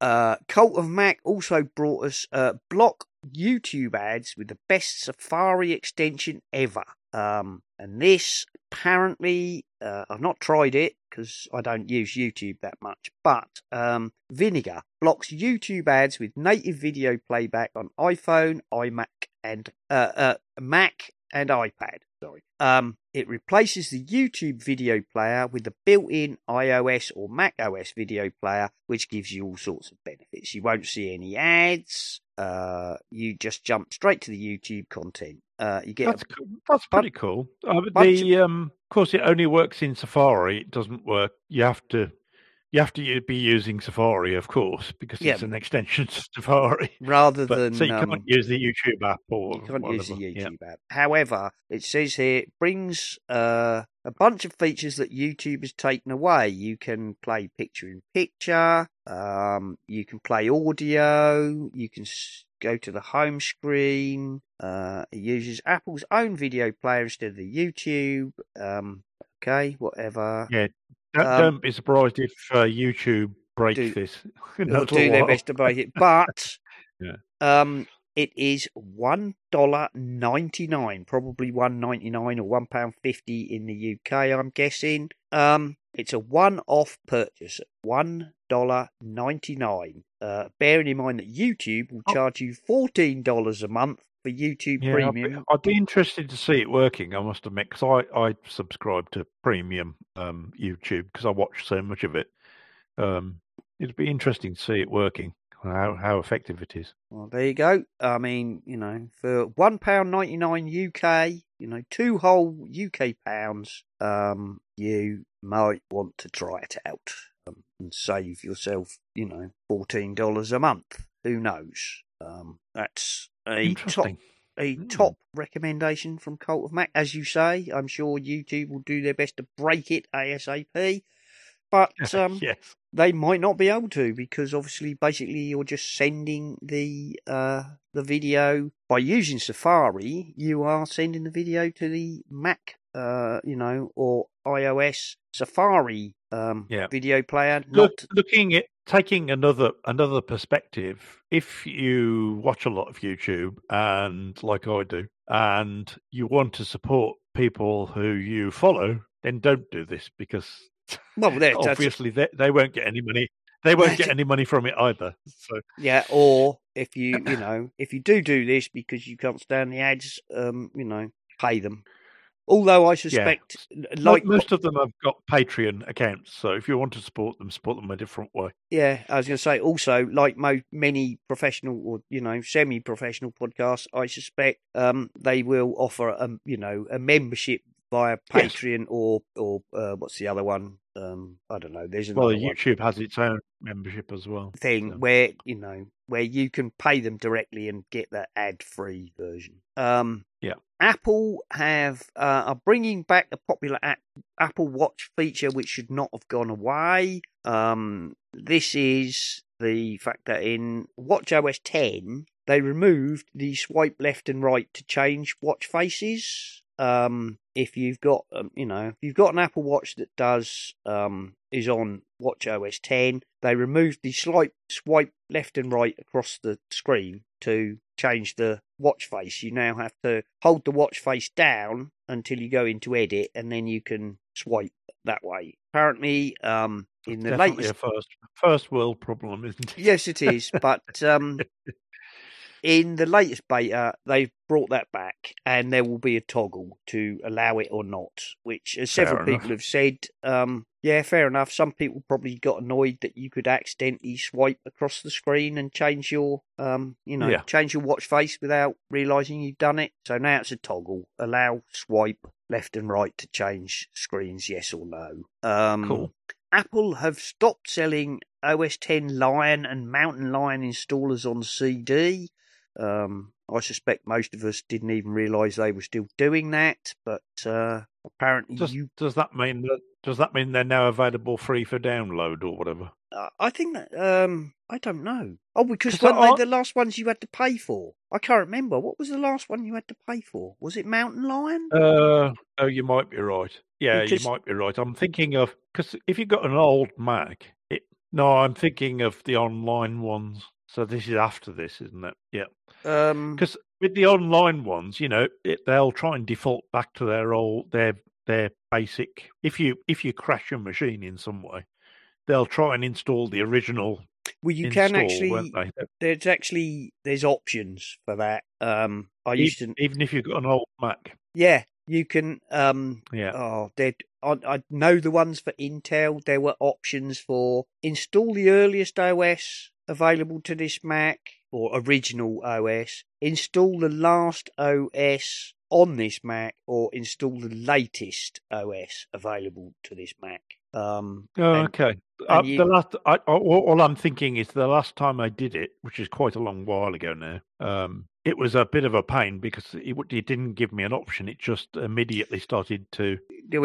uh, Cult of Mac also brought us uh, block YouTube ads with the best Safari extension ever. Um, and this apparently, uh, I've not tried it because I don't use YouTube that much, but um, Vinegar blocks YouTube ads with native video playback on iPhone, iMac, and uh, uh, Mac and iPad. Sorry. Um, it replaces the YouTube video player with the built-in iOS or Mac OS video player, which gives you all sorts of benefits. You won't see any ads. Uh, you just jump straight to the YouTube content. Uh, you get That's a cool. That's pretty cool. Uh, the um, of course, it only works in Safari. It doesn't work. You have to you have to be using Safari, of course, because Yeah. it's an extension to Safari. rather But than so you um, can't use the YouTube app or You can't use the whatever. Yeah. YouTube app. However, it says here it brings uh, a bunch of features that YouTube has taken away. You can play picture in picture. Um, you can play audio. You can s- go to the home screen. Uh, it uses Apple's own video player instead of the YouTube. Um, okay, whatever. Yeah. Don't, Um, don't be surprised if uh, YouTube breaks do- this. They'll do their best to break it, but Yeah. um, it is one dollar ninety nine, probably one ninety nine or one pound fifty in the UK. I'm guessing. Um, it's a one off purchase, one dollar ninety nine. Uh, bearing in mind that YouTube will Oh. charge you fourteen dollars a month for YouTube Yeah, I'd be, Premium. I'd be interested to see it working. I must admit, because I, I subscribe to premium um, YouTube because I watch so much of it. Um, it'd be interesting to see it working, how how effective it is. Well, there you go. I mean, you know, for one pound ninety nine UK, you know, two whole UK pounds, um, you might want to try it out um, and save yourself, you know, fourteen dollars a month. Who knows? Um, that's a top a Hmm. top recommendation from Cult of Mac. As you say, I'm sure YouTube will do their best to break it ASAP. But um, yes. they might not be able to because obviously basically you're just sending the uh the video by using Safari you are sending the video to the Mac uh you know or iOS Safari um Yeah. video player Look, not looking at taking another another perspective, if you watch a lot of YouTube and like I do, and you want to support people who you follow, then don't do this because well obviously they, they won't get any money. They won't get any money from it either. So yeah or if you you know if you do do this because you can't stand the ads um you know pay them although I suspect Mo- like most of them have got Patreon accounts, so if you want to support them, support them a different way. Yeah, I was going to say also, like mo- many professional or you know semi-professional podcasts, I suspect um, they will offer a you know a membership via Yes. Patreon or or uh, what's the other one? Um, I don't know. There's Well, another one YouTube has its own membership as well. thing so. where you know where you can pay them directly and get that ad-free version. Um, Yeah. Apple have uh, are bringing back the popular app, Apple Watch feature, which should not have gone away. Um, this is the fact that in Watch OS 10 they removed the swipe left and right to change watch faces. Um, if you've got, um, you know, if you've got an Apple Watch that does um, is on Watch OS 10, they removed the slight swipe left and right across the screen to change the watch face. You now have to hold the watch face down until you go into edit, and then you can swipe that way. Apparently, um, in the Definitely latest a first first world problem, isn't it? Yes, it is. But um, in the latest beta, they've brought that back, and there will be a toggle to allow it or not. Which, as several Fair people enough. have said, um, yeah, fair enough. Some people probably got annoyed that you could accidentally swipe across the screen and change your, um, you know, Yeah. change your watch face without realizing you've done it. So now it's a toggle. Allow swipe left and right to change screens, yes or no. Um, Cool. Apple have stopped selling OS 10 Lion and Mountain Lion installers on CD. Um, I suspect most of us didn't even realise they were still doing that, but uh, apparently Does, you. does that mean that does that mean they're now available free for download or whatever? Uh, I think that. Um, I don't know. Oh, because weren't they the last ones you had to pay for? I can't remember. What was the last one you had to pay for? Was it Mountain Lion? Uh, oh, you might be right. Yeah, Because- you might be right. I'm thinking of because if you've got an old Mac, it, no, I'm thinking of the online ones. So this is after this, isn't it? Yeah, Um, because with the online ones, you know, it, they'll try and default back to their old their their basic. If you if you crash your machine in some way, they'll try and install the original. well, you install, can actually. they? There's actually there's options for that. Um, I used to. Even, even if you've got an old Mac. Yeah, you can. Um, Yeah. Oh, they I, I know the ones for Intel. There were options for install the earliest OS available to this Mac or original OS, install the last OS on this Mac, or install the latest OS available to this Mac. Um, Oh, and- okay. Uh, you- the last, I, all, all I'm thinking is the last time I did it, which is quite a long while ago now. Um, it was a bit of a pain because it, it didn't give me an option. It just immediately started to the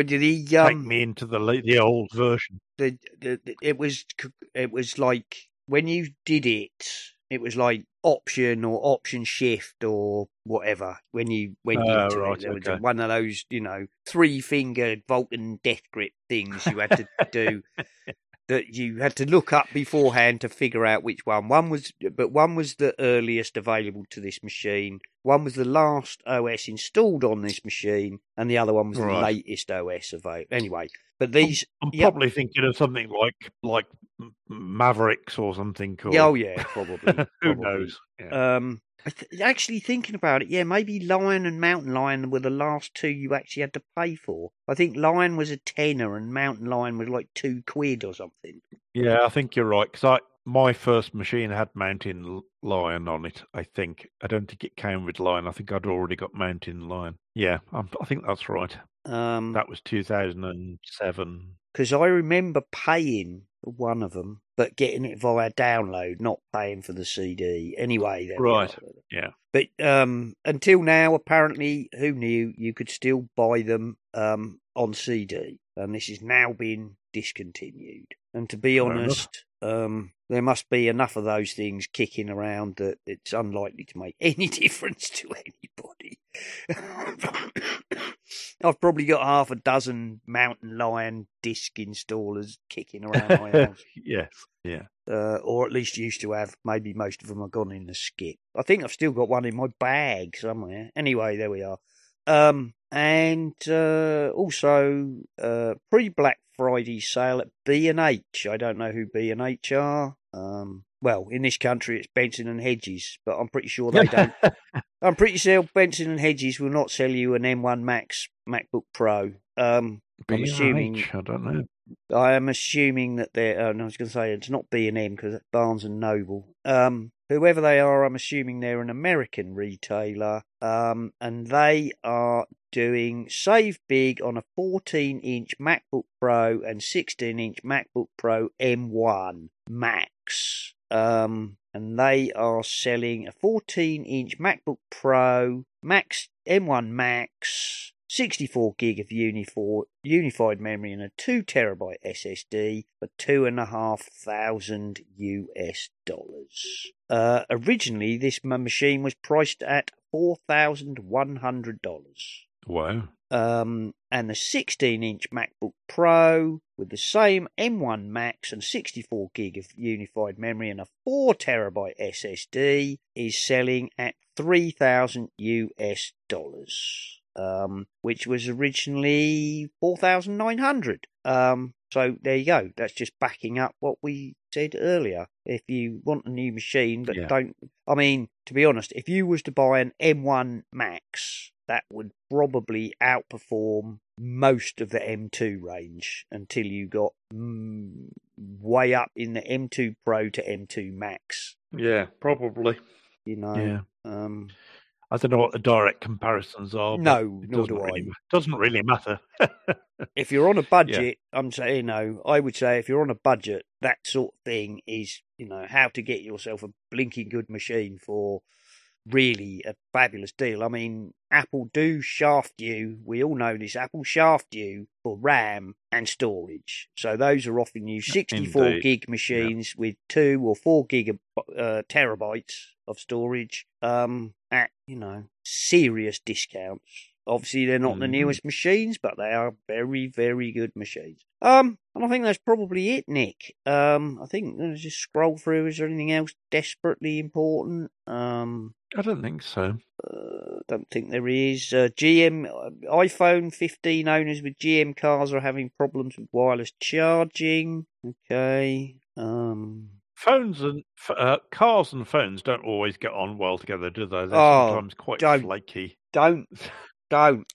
take um, me into the the old version. the, the, the it was it was like when you did it it was like option or option shift or whatever when you went Ah, into right, it okay. one of those you know three fingered Vulcan death grip things you had to do that you had to look up beforehand to figure out which one. One was but one was the earliest available to this machine. One was the last os installed on this machine and the other one was the latest os available anyway but these I'm Yep. probably thinking of something like like Mavericks or something. Called. yeah, oh yeah probably Who probably. knows? Yeah. Um, I th- actually thinking about it, yeah, maybe Lion and Mountain Lion were the last two you actually had to pay for. I think Lion was a tenner and Mountain Lion was like two quid or something. Yeah, I think you're right. Because I my first machine had Mountain Lion on it. I think I don't think it came with Lion. I think I'd already got Mountain Lion. Yeah, I'm, I think that's right. Um, That was 2007. because I remember paying one of them, but getting it via download, not paying for the CD. Anyway, Right. Yeah. But um, until now, apparently, who knew you could still buy them um, on CD, and this is now being discontinued. And to be Fair honest, um, there must be enough of those things kicking around that it's unlikely to make any difference to anybody. I've probably got half a dozen Mountain Lion disc installers kicking around my house yes. Yeah. uh, or at least used to have. Maybe most of them are gone in the skip. I think I've still got one in my bag somewhere. Anyway, there we are. Um, and uh, also uh, pre Black Friday sale at B and H. I don't know who B and H are. Um, well, in this country it's Benson and Hedges, but I'm pretty sure they don't. I'm pretty sure Benson and Hedges will not sell you an M1 Max MacBook Pro. Um, I'm assuming I don't know. I am assuming that they're. No, I was going to say it's not B and M because that's Barnes and Noble. Um, whoever they are, I'm assuming they're an American retailer. Um, and they are doing save big on a 14 inch MacBook Pro and 16 inch MacBook Pro M1 Max. Um, and they are selling a 14 inch MacBook Pro Max M1 Max 64 gig of unifor- unified memory and a 2 terabyte SSD for two and a half thousand US dollars. Uh, originally, this machine was priced at four thousand one hundred dollars. Wow. um, and the 16 inch MacBook Pro with the same M1 Max and 64 gig of unified memory and a 4 terabyte SSD is selling at 3,000 US dollars, um, which was originally 4,900. Um, so there you go. That's just backing up what we said earlier. If you want a new machine, but Yeah. don't, I mean, to be honest, if you was to buy an M1 Max, that would probably outperform most of the M2 range until you got mm, way up in the M2 Pro to M2 Max. Yeah, probably. You know, Yeah. um, I don't know what the direct comparisons are. no, it nor doesn't do I. really, Doesn't really matter. if you're on a budget, I'm saying, you know, I would say if you're on a budget, that sort of thing is, you know, how to get yourself a blinking good machine for really a fabulous deal. I mean, Apple do shaft you. We all know this. Apple shaft you for RAM and storage. So those are offering you 64 Indeed. gig machines with two or four gig uh, terabytes of storage um, at, you know, serious discounts. Obviously, they're not the Mhm. newest machines, but they are very, very good machines. Um, and I think that's probably it, Nick. Um, I think let's just scroll through. Is there anything else desperately important? Um, I don't think so. uh, don't think there is. Uh, GM uh, iPhone 15 owners with GM cars are having problems with wireless charging. Okay. Um. Phones and uh, cars and phones don't always get on well together, do they? They're Oh, sometimes quite don't. flaky. Don't, don't.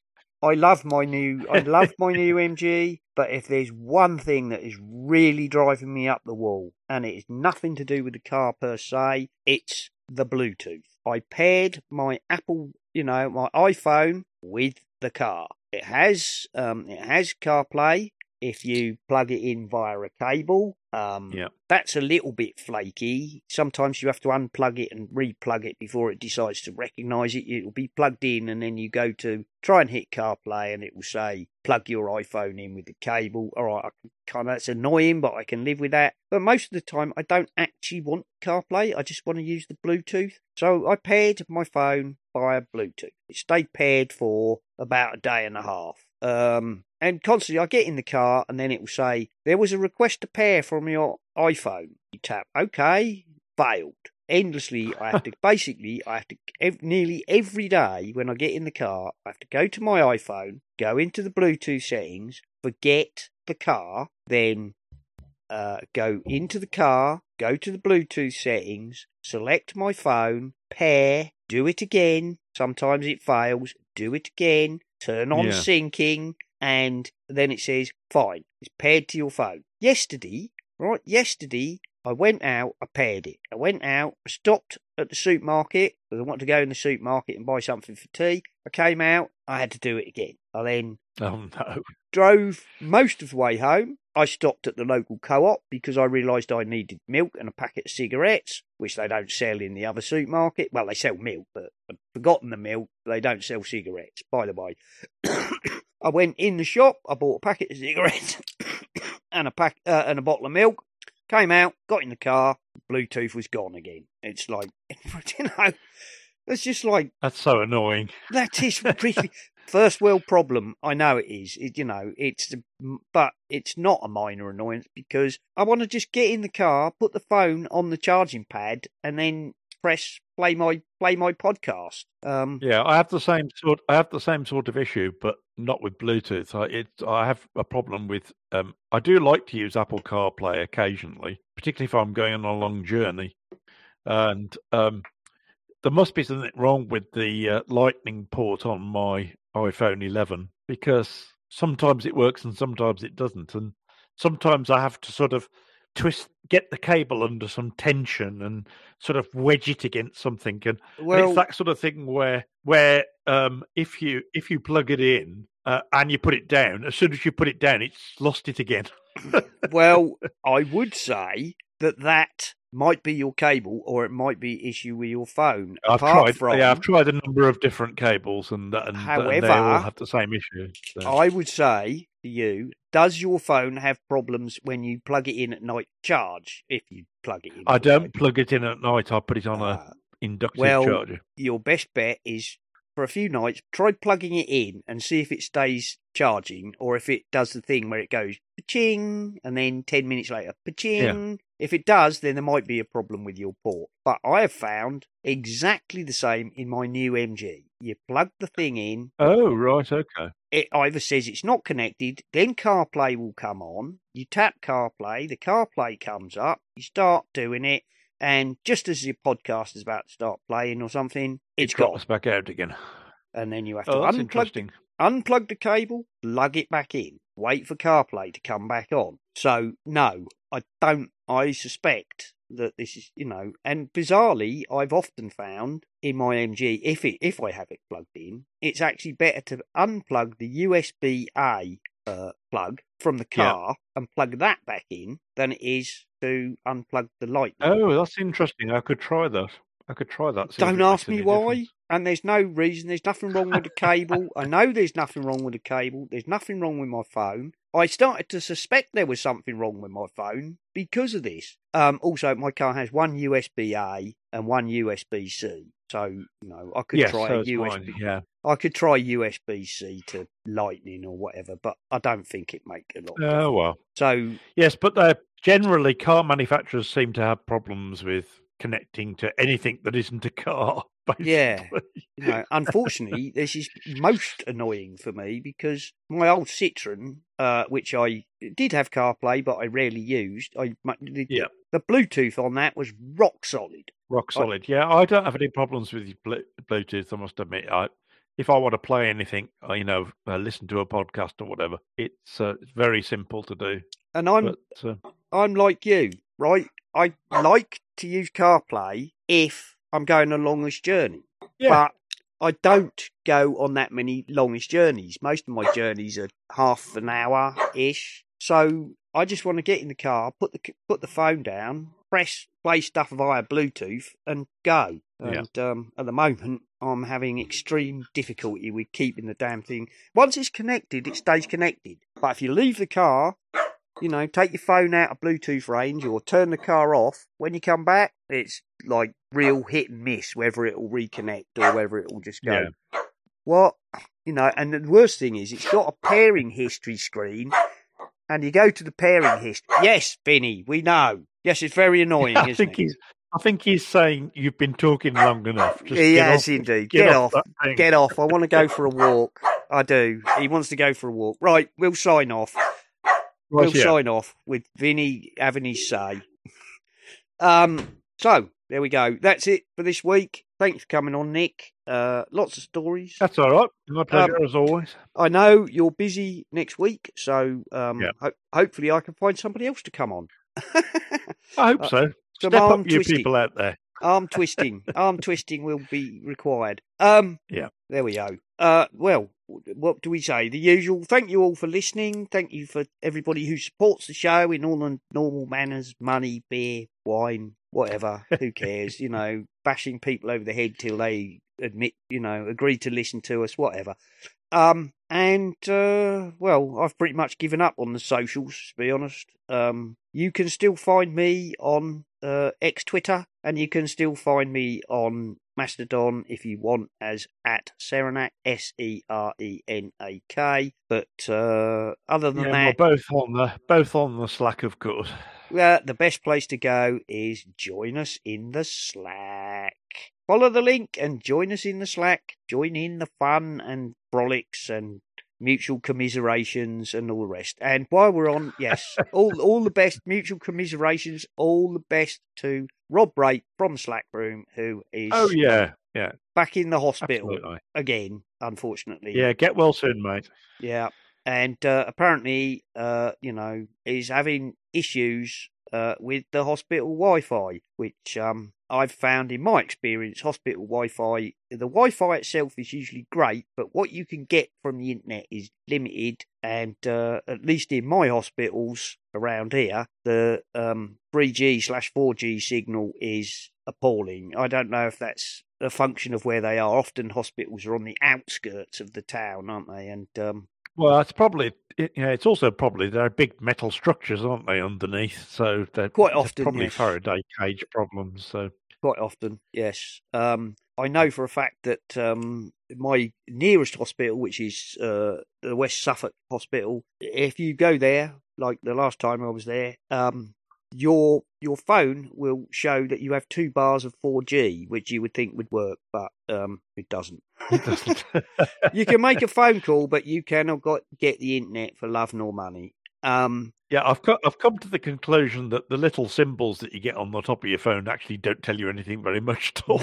I love my new, I love my new MG, but if there's one thing that is really driving me up the wall, and it is nothing to do with the car per se, it's the Bluetooth. I paired my Apple, you know, my iPhone with the car. It has, um, it has CarPlay. If you plug it in via a cable, um, Yeah. that's a little bit flaky. Sometimes you have to unplug it and replug it before it decides to recognize it. It'll be plugged in, and then you go to try and hit CarPlay, and it will say plug your iPhone in with the cable. All right, I can kind of that's annoying, but I can live with that. But most of the time, I don't actually want CarPlay. I just want to use the Bluetooth. So I paired my phone via Bluetooth. It stayed paired for about a day and a half. Um, and constantly, I get in the car, and then it will say there was a request to pair from your iPhone. You tap OK, failed. Endlessly, I have to basically, I have to ev- nearly every day when I get in the car, I have to go to my iPhone, go into the Bluetooth settings, forget the car, then uh, go into the car, go to the Bluetooth settings, select my phone, pair, do it again. Sometimes it fails, do it again, turn on Yeah. syncing, and then it says, fine, it's paired to your phone. Yesterday, right, yesterday, I went out, I paired it. I went out, I stopped at the supermarket because I wanted to go in the supermarket and buy something for tea. I came out, I had to do it again. I then Oh no. drove most of the way home. I stopped at the local co op because I realised I needed milk and a packet of cigarettes, which they don't sell in the other supermarket. Well, they sell milk, but I'd forgotten the milk. They don't sell cigarettes, by the way. I went in the shop, I bought a packet of cigarettes and a pack uh, and a bottle of milk. Came out, got in the car, Bluetooth was gone again. It's like, you know, it's just like That's so annoying. that is really first world problem. I know it is. It, you know, it's but it's not a minor annoyance because I want to just get in the car, put the phone on the charging pad, and then press play my play my podcast. Um, Yeah, I have the same sort. I have the same sort of issue, but not with Bluetooth. I it I have a problem with. Um, I do like to use Apple CarPlay occasionally, particularly if I'm going on a long journey, and um, there must be something wrong with the uh, Lightning port on my iPhone 11 because sometimes it works and sometimes it doesn't, and sometimes I have to sort of twist, get the cable under some tension, and sort of wedge it against something, and and it's that sort of thing where where um, if you if you plug it in uh, and you put it down, as soon as you put it down, it's lost it again. well, I would say that that might be your cable, or it might be issue with your phone. I've apart tried. from, Yeah, I've tried a number of different cables, and and, and they However, all have the same issue. so. I would say to you, does your phone have problems when you plug it in at night charge? If you plug it in, I don't night? plug it in at night. I put it on a Uh, inductive well, charger. your best bet is for a few nights, Try plugging it in and see if it stays charging or if it does the thing where it goes ching and then 10 minutes later ching. If it does, then there might be a problem with your port. But I have found exactly the same in my new MG. You plug the thing in, Oh, right, okay. it either says it's not connected, then CarPlay will come on. You tap CarPlay, the CarPlay comes up, you start doing it, and just as your podcast is about to start playing or something, it's It gone. drops back out again. And then you have to Oh, unplug, unplug the cable, plug it back in, wait for CarPlay to come back on. So, no, I don't, I suspect that this is, you know, and bizarrely, I've often found in my MG, if it, if I have it plugged in, it's actually better to unplug the USB A uh, plug from the Yeah. car and plug that back in than it is to unplug the light. Oh, that's interesting. I could try that. I could try that. Don't ask me why. difference. And there's no reason. There's nothing wrong with the cable. I know there's nothing wrong with the cable. There's nothing wrong with my phone. I started to suspect there was something wrong with my phone because of this. Um, also, my car has one USB A and one USB C. So, you know, I could Yes, try so a USB. mine, Yeah. I could try USB C to Lightning or whatever, but I don't think it make a lot. Oh, well. So Yes, but uh, generally, car manufacturers seem to have problems with connecting to anything that isn't a car. Basically. Yeah. you know, unfortunately, this is most annoying for me because my old Citroen, uh, which I did have CarPlay, but I rarely used, I the, Yeah. the Bluetooth on that was rock solid. Rock solid. Yeah, I don't have any problems with Bluetooth. I must admit, I if I want to play anything, uh, you know, uh, listen to a podcast or whatever, it's uh, it's very simple to do. And I'm But uh, I'm like you, right? I like to use CarPlay if I'm going a longish journey, yeah, but I don't go on that many longish journeys. Most of my journeys are half an hour ish. So I just want to get in the car, put the put the phone down, press play stuff via Bluetooth, and go. Yeah. And um, at the moment, I'm having extreme difficulty with keeping the damn thing. Once it's connected, it stays connected. But if you leave the car, you know, take your phone out of Bluetooth range or turn the car off, when you come back, it's like real hit and miss whether it'll reconnect or whether it will just go. Yeah. What? You know, and the worst thing is it's got a pairing history screen and you go to the pairing history. Yes, Vinny, we know. Yes, it's very annoying, I isn't think it? he's. I think he's saying you've been talking long enough. Just he has off, indeed. Get, Get, off. off. Get off. I want to go for a walk. I do. He wants to go for a walk. Right, we'll sign off. We'll yeah. sign off with Vinny having his say. Um, so there we go. That's it for this week. Thanks for coming on, Nick. Uh, lots of stories. That's all right. My pleasure Um, as always. I know you're busy next week, so um, Yeah. ho- hopefully I can find somebody else to come on. I hope uh, so. Step up, you people out there. Arm twisting. Arm twisting will be required. Um, Yeah. There we go. Uh, well, what do we say? The usual. Thank you all for listening. Thank you for everybody who supports the show in all the normal manners money, beer, wine, whatever. who cares? You know, bashing people over the head till they admit, you know, agree to listen to us, whatever. Um, and, uh, well, I've pretty much given up on the socials, to be honest. Um, you can still find me on, uh, X Twitter, and you can still find me on Mastodon if you want as at Serenak, S E R E N A K. But, uh, other than Yeah, that, we're both on the both on the Slack, of course. uh, the best place to go is join us in the Slack. Follow the link and join us in the Slack. Join in the fun and frolics and mutual commiserations and all the rest. And while we're on, yes, all all the best mutual commiserations, all the best to Rob Rate from Slack Room, who is Oh yeah, yeah, back in the hospital absolutely. again, unfortunately. Yeah, get well soon, mate. Yeah, and uh, apparently, uh, you know, is having issues uh, with the hospital Wi-Fi, which um, I've found in my experience, hospital Wi-Fi. The Wi-Fi itself is usually great, but what you can get from the internet is limited. And uh, at least in my hospitals around here, the um, 3G slash 4G signal is appalling. I don't know if that's a function of where they are. Often hospitals are on the outskirts of the town, aren't they? And um, Well, it's probably it, yeah. It's also probably there are big metal structures, aren't they, underneath? So they're Quite often, probably yes. Faraday cage problems. So quite often, yes. Um, I know for a fact that um, my nearest hospital, which is uh, the West Suffolk Hospital, if you go there, like the last time I was there, um, your your phone will show that you have two bars of 4G, which you would think would work, but um, it doesn't. It doesn't. you can make a phone call, but you cannot got, get the internet for love nor money. Um, yeah, I've co- I've come to the conclusion that the little symbols that you get on the top of your phone actually don't tell you anything very much at all.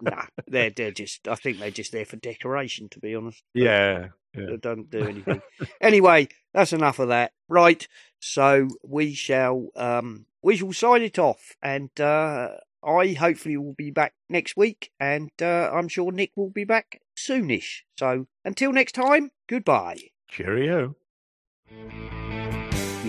nah, they're they're just. I think they're just there for decoration, to be honest. yeah, yeah. They don't do anything. anyway, that's enough of that. Right, so we shall um we shall sign it off, and uh, I hopefully will be back next week, and uh, I'm sure Nick will be back soonish. So until next time, goodbye. Cheerio.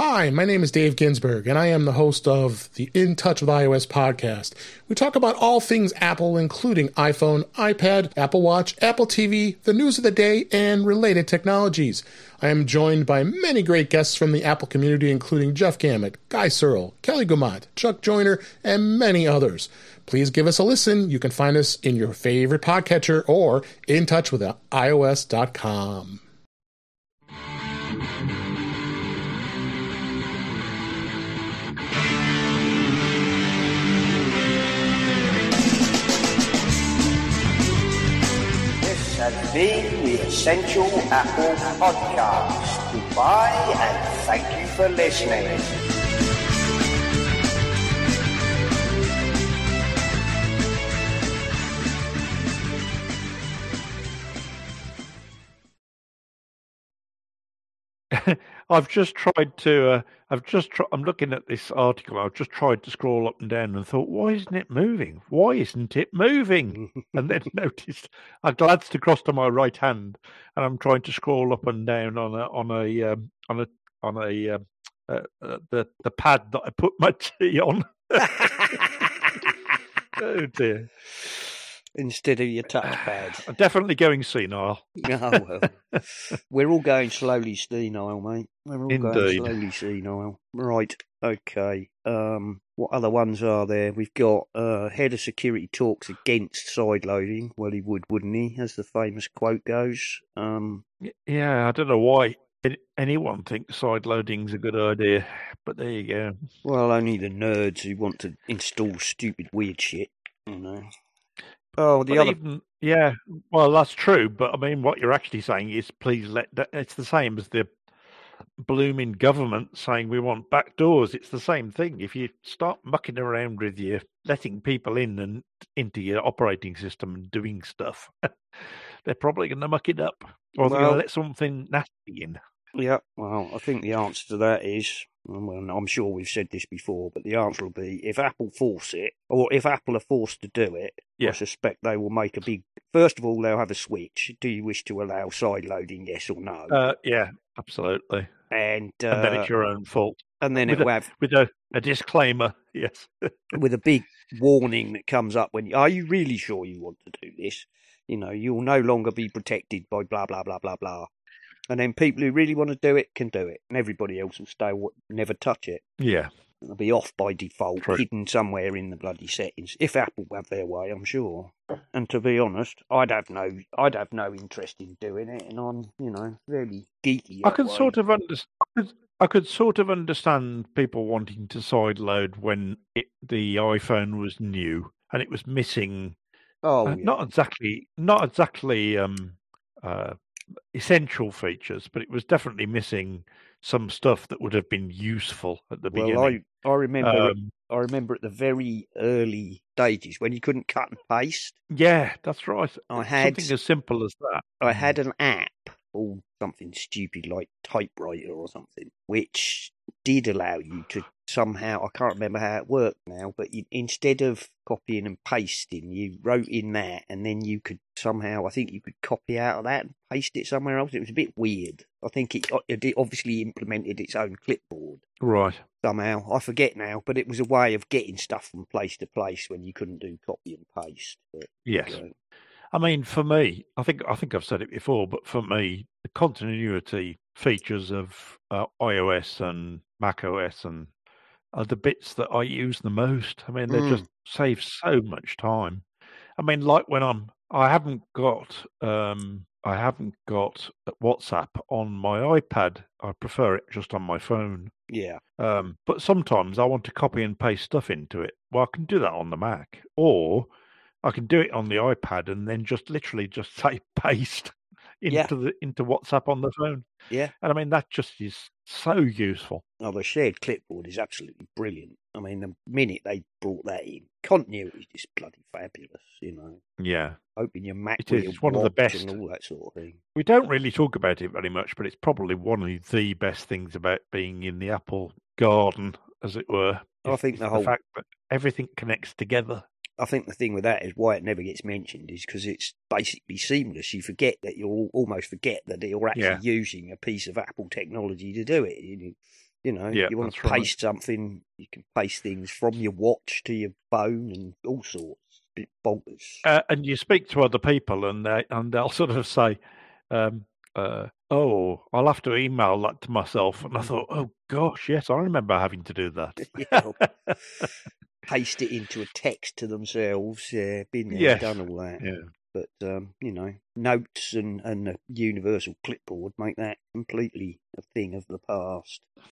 Hi, my name is Dave Ginsburg, and I am the host of the In Touch with iOS podcast. We talk about all things Apple, including iPhone, iPad, Apple Watch, Apple TV, the news of the day, and related technologies. I am joined by many great guests from the Apple community, including Jeff Gamet, Guy Searle, Kelly Guimont, Chuck Joyner, and many others. Please give us a listen. You can find us in your favorite podcatcher or in touch with iOS.com. The Essential Apple Podcast. Goodbye and thank you for listening. I've just tried to. Uh, I've just. Tr- I'm looking at this article. I've just tried to scroll up and down and thought, why isn't it moving? Why isn't it moving? and then noticed I glanced across to my right hand, and I'm trying to scroll up and down on a on a um, on a on a um, uh, uh, the the pad that I put my tea on. oh dear! Instead of your touchpad. I'm definitely going senile. Oh, well. We're all going slowly senile, mate. We're all going Indeed. slowly senile. Right, okay. Um, what other ones are there? We've got uh, head of security talks against sideloading. Well, he would, wouldn't he? As the famous quote goes. Um, Yeah, I don't know why anyone thinks side loading's a good idea, but there you go. well, only the nerds who want to install stupid weird shit, you know. Oh, the But other even, yeah, well, that's true. But I mean, what you're actually saying is, please let. that- It's the same as the blooming government saying we want back doors. It's the same thing. If you start mucking around with your letting people in and into your operating system and doing stuff, they're probably going to muck it up, or they're going to let something nasty in. Yeah, well, I think the answer to that is, well, I'm sure we've said this before, but the answer will be if Apple force it, or if Apple are forced to do it, Yeah. I suspect they will make a big. First of all, they'll have a switch. Do you wish to allow side loading? Yes or no? Uh, yeah, absolutely. and uh, And then it's your own fault. and then with it will have with a, a disclaimer. Yes. with a big warning that comes up when are you really sure you want to do this? You know, you'll no longer be protected by blah blah blah blah blah. And then people who really want to do it can do it, and everybody else will stay never touch it. yeah. It'll be off by default, True. hidden somewhere in the bloody settings. If Apple have their way, I'm sure. And to be honest, I'd have no, I'd have no interest in doing it, and I'm, you know, very geeky. I can sort of understand. I could sort of understand people wanting to sideload when it, the iPhone was new and it was missing Oh, uh, yeah. not exactly not exactly um, uh, essential features, but it was definitely missing some stuff that would have been useful at the well, beginning. I, I remember, Um, I remember at the very early stages when you couldn't cut and paste. yeah, that's right. I had, Something as simple as that. I had an app or something stupid like typewriter or something, which did allow you to somehow I can't remember how it worked now, but you, instead of copying and pasting, you wrote in that, and then you could somehow I think you could copy out of that and paste it somewhere else. It was a bit weird. I think it, it obviously implemented its own clipboard Right. somehow. I forget now, but it was a way of getting stuff from place to place when you couldn't do copy and paste. But, Yes. uh, I mean, for me, I think I think I've said it before, but for me, the continuity features of uh, iOS and Mac OS and are the bits that I use the most. I mean, they Mm. just save so much time. I mean, like when I'm, I haven't got, um, I haven't got WhatsApp on my iPad. I prefer it just on my phone. yeah, Um, but sometimes I want to copy and paste stuff into it. Well, I can do that on the Mac, or I can do it on the iPad and then just literally just say paste into Yeah. the into WhatsApp on the phone. yeah. And I mean that just is so useful. Oh, the shared clipboard is absolutely brilliant. I mean, the minute they brought that in, continuity is just bloody fabulous. You know, Yeah, open your Mac It is. It's one of the best. and all that sort of thing. we don't really talk about it very much, but it's probably one of the best things about being in the Apple garden, as it were. I think is the whole- fact that everything connects together. I think the thing with that is why it never gets mentioned is because it's basically seamless. You forget that you'll almost forget that you're actually Yeah. using a piece of Apple technology to do it. You, you know, Yeah, you want to right. paste something, you can paste things from your watch to your phone and all sorts. Bit bonkers. uh, and you speak to other people and they and they'll sort of say um uh oh i'll have to email that to myself and i thought oh gosh yes i remember having to do that Yeah. Paste it into a text to themselves. Yeah, been there, Yes. done all that. yeah But um, you know, notes and and a universal clipboard make that completely a thing of the past.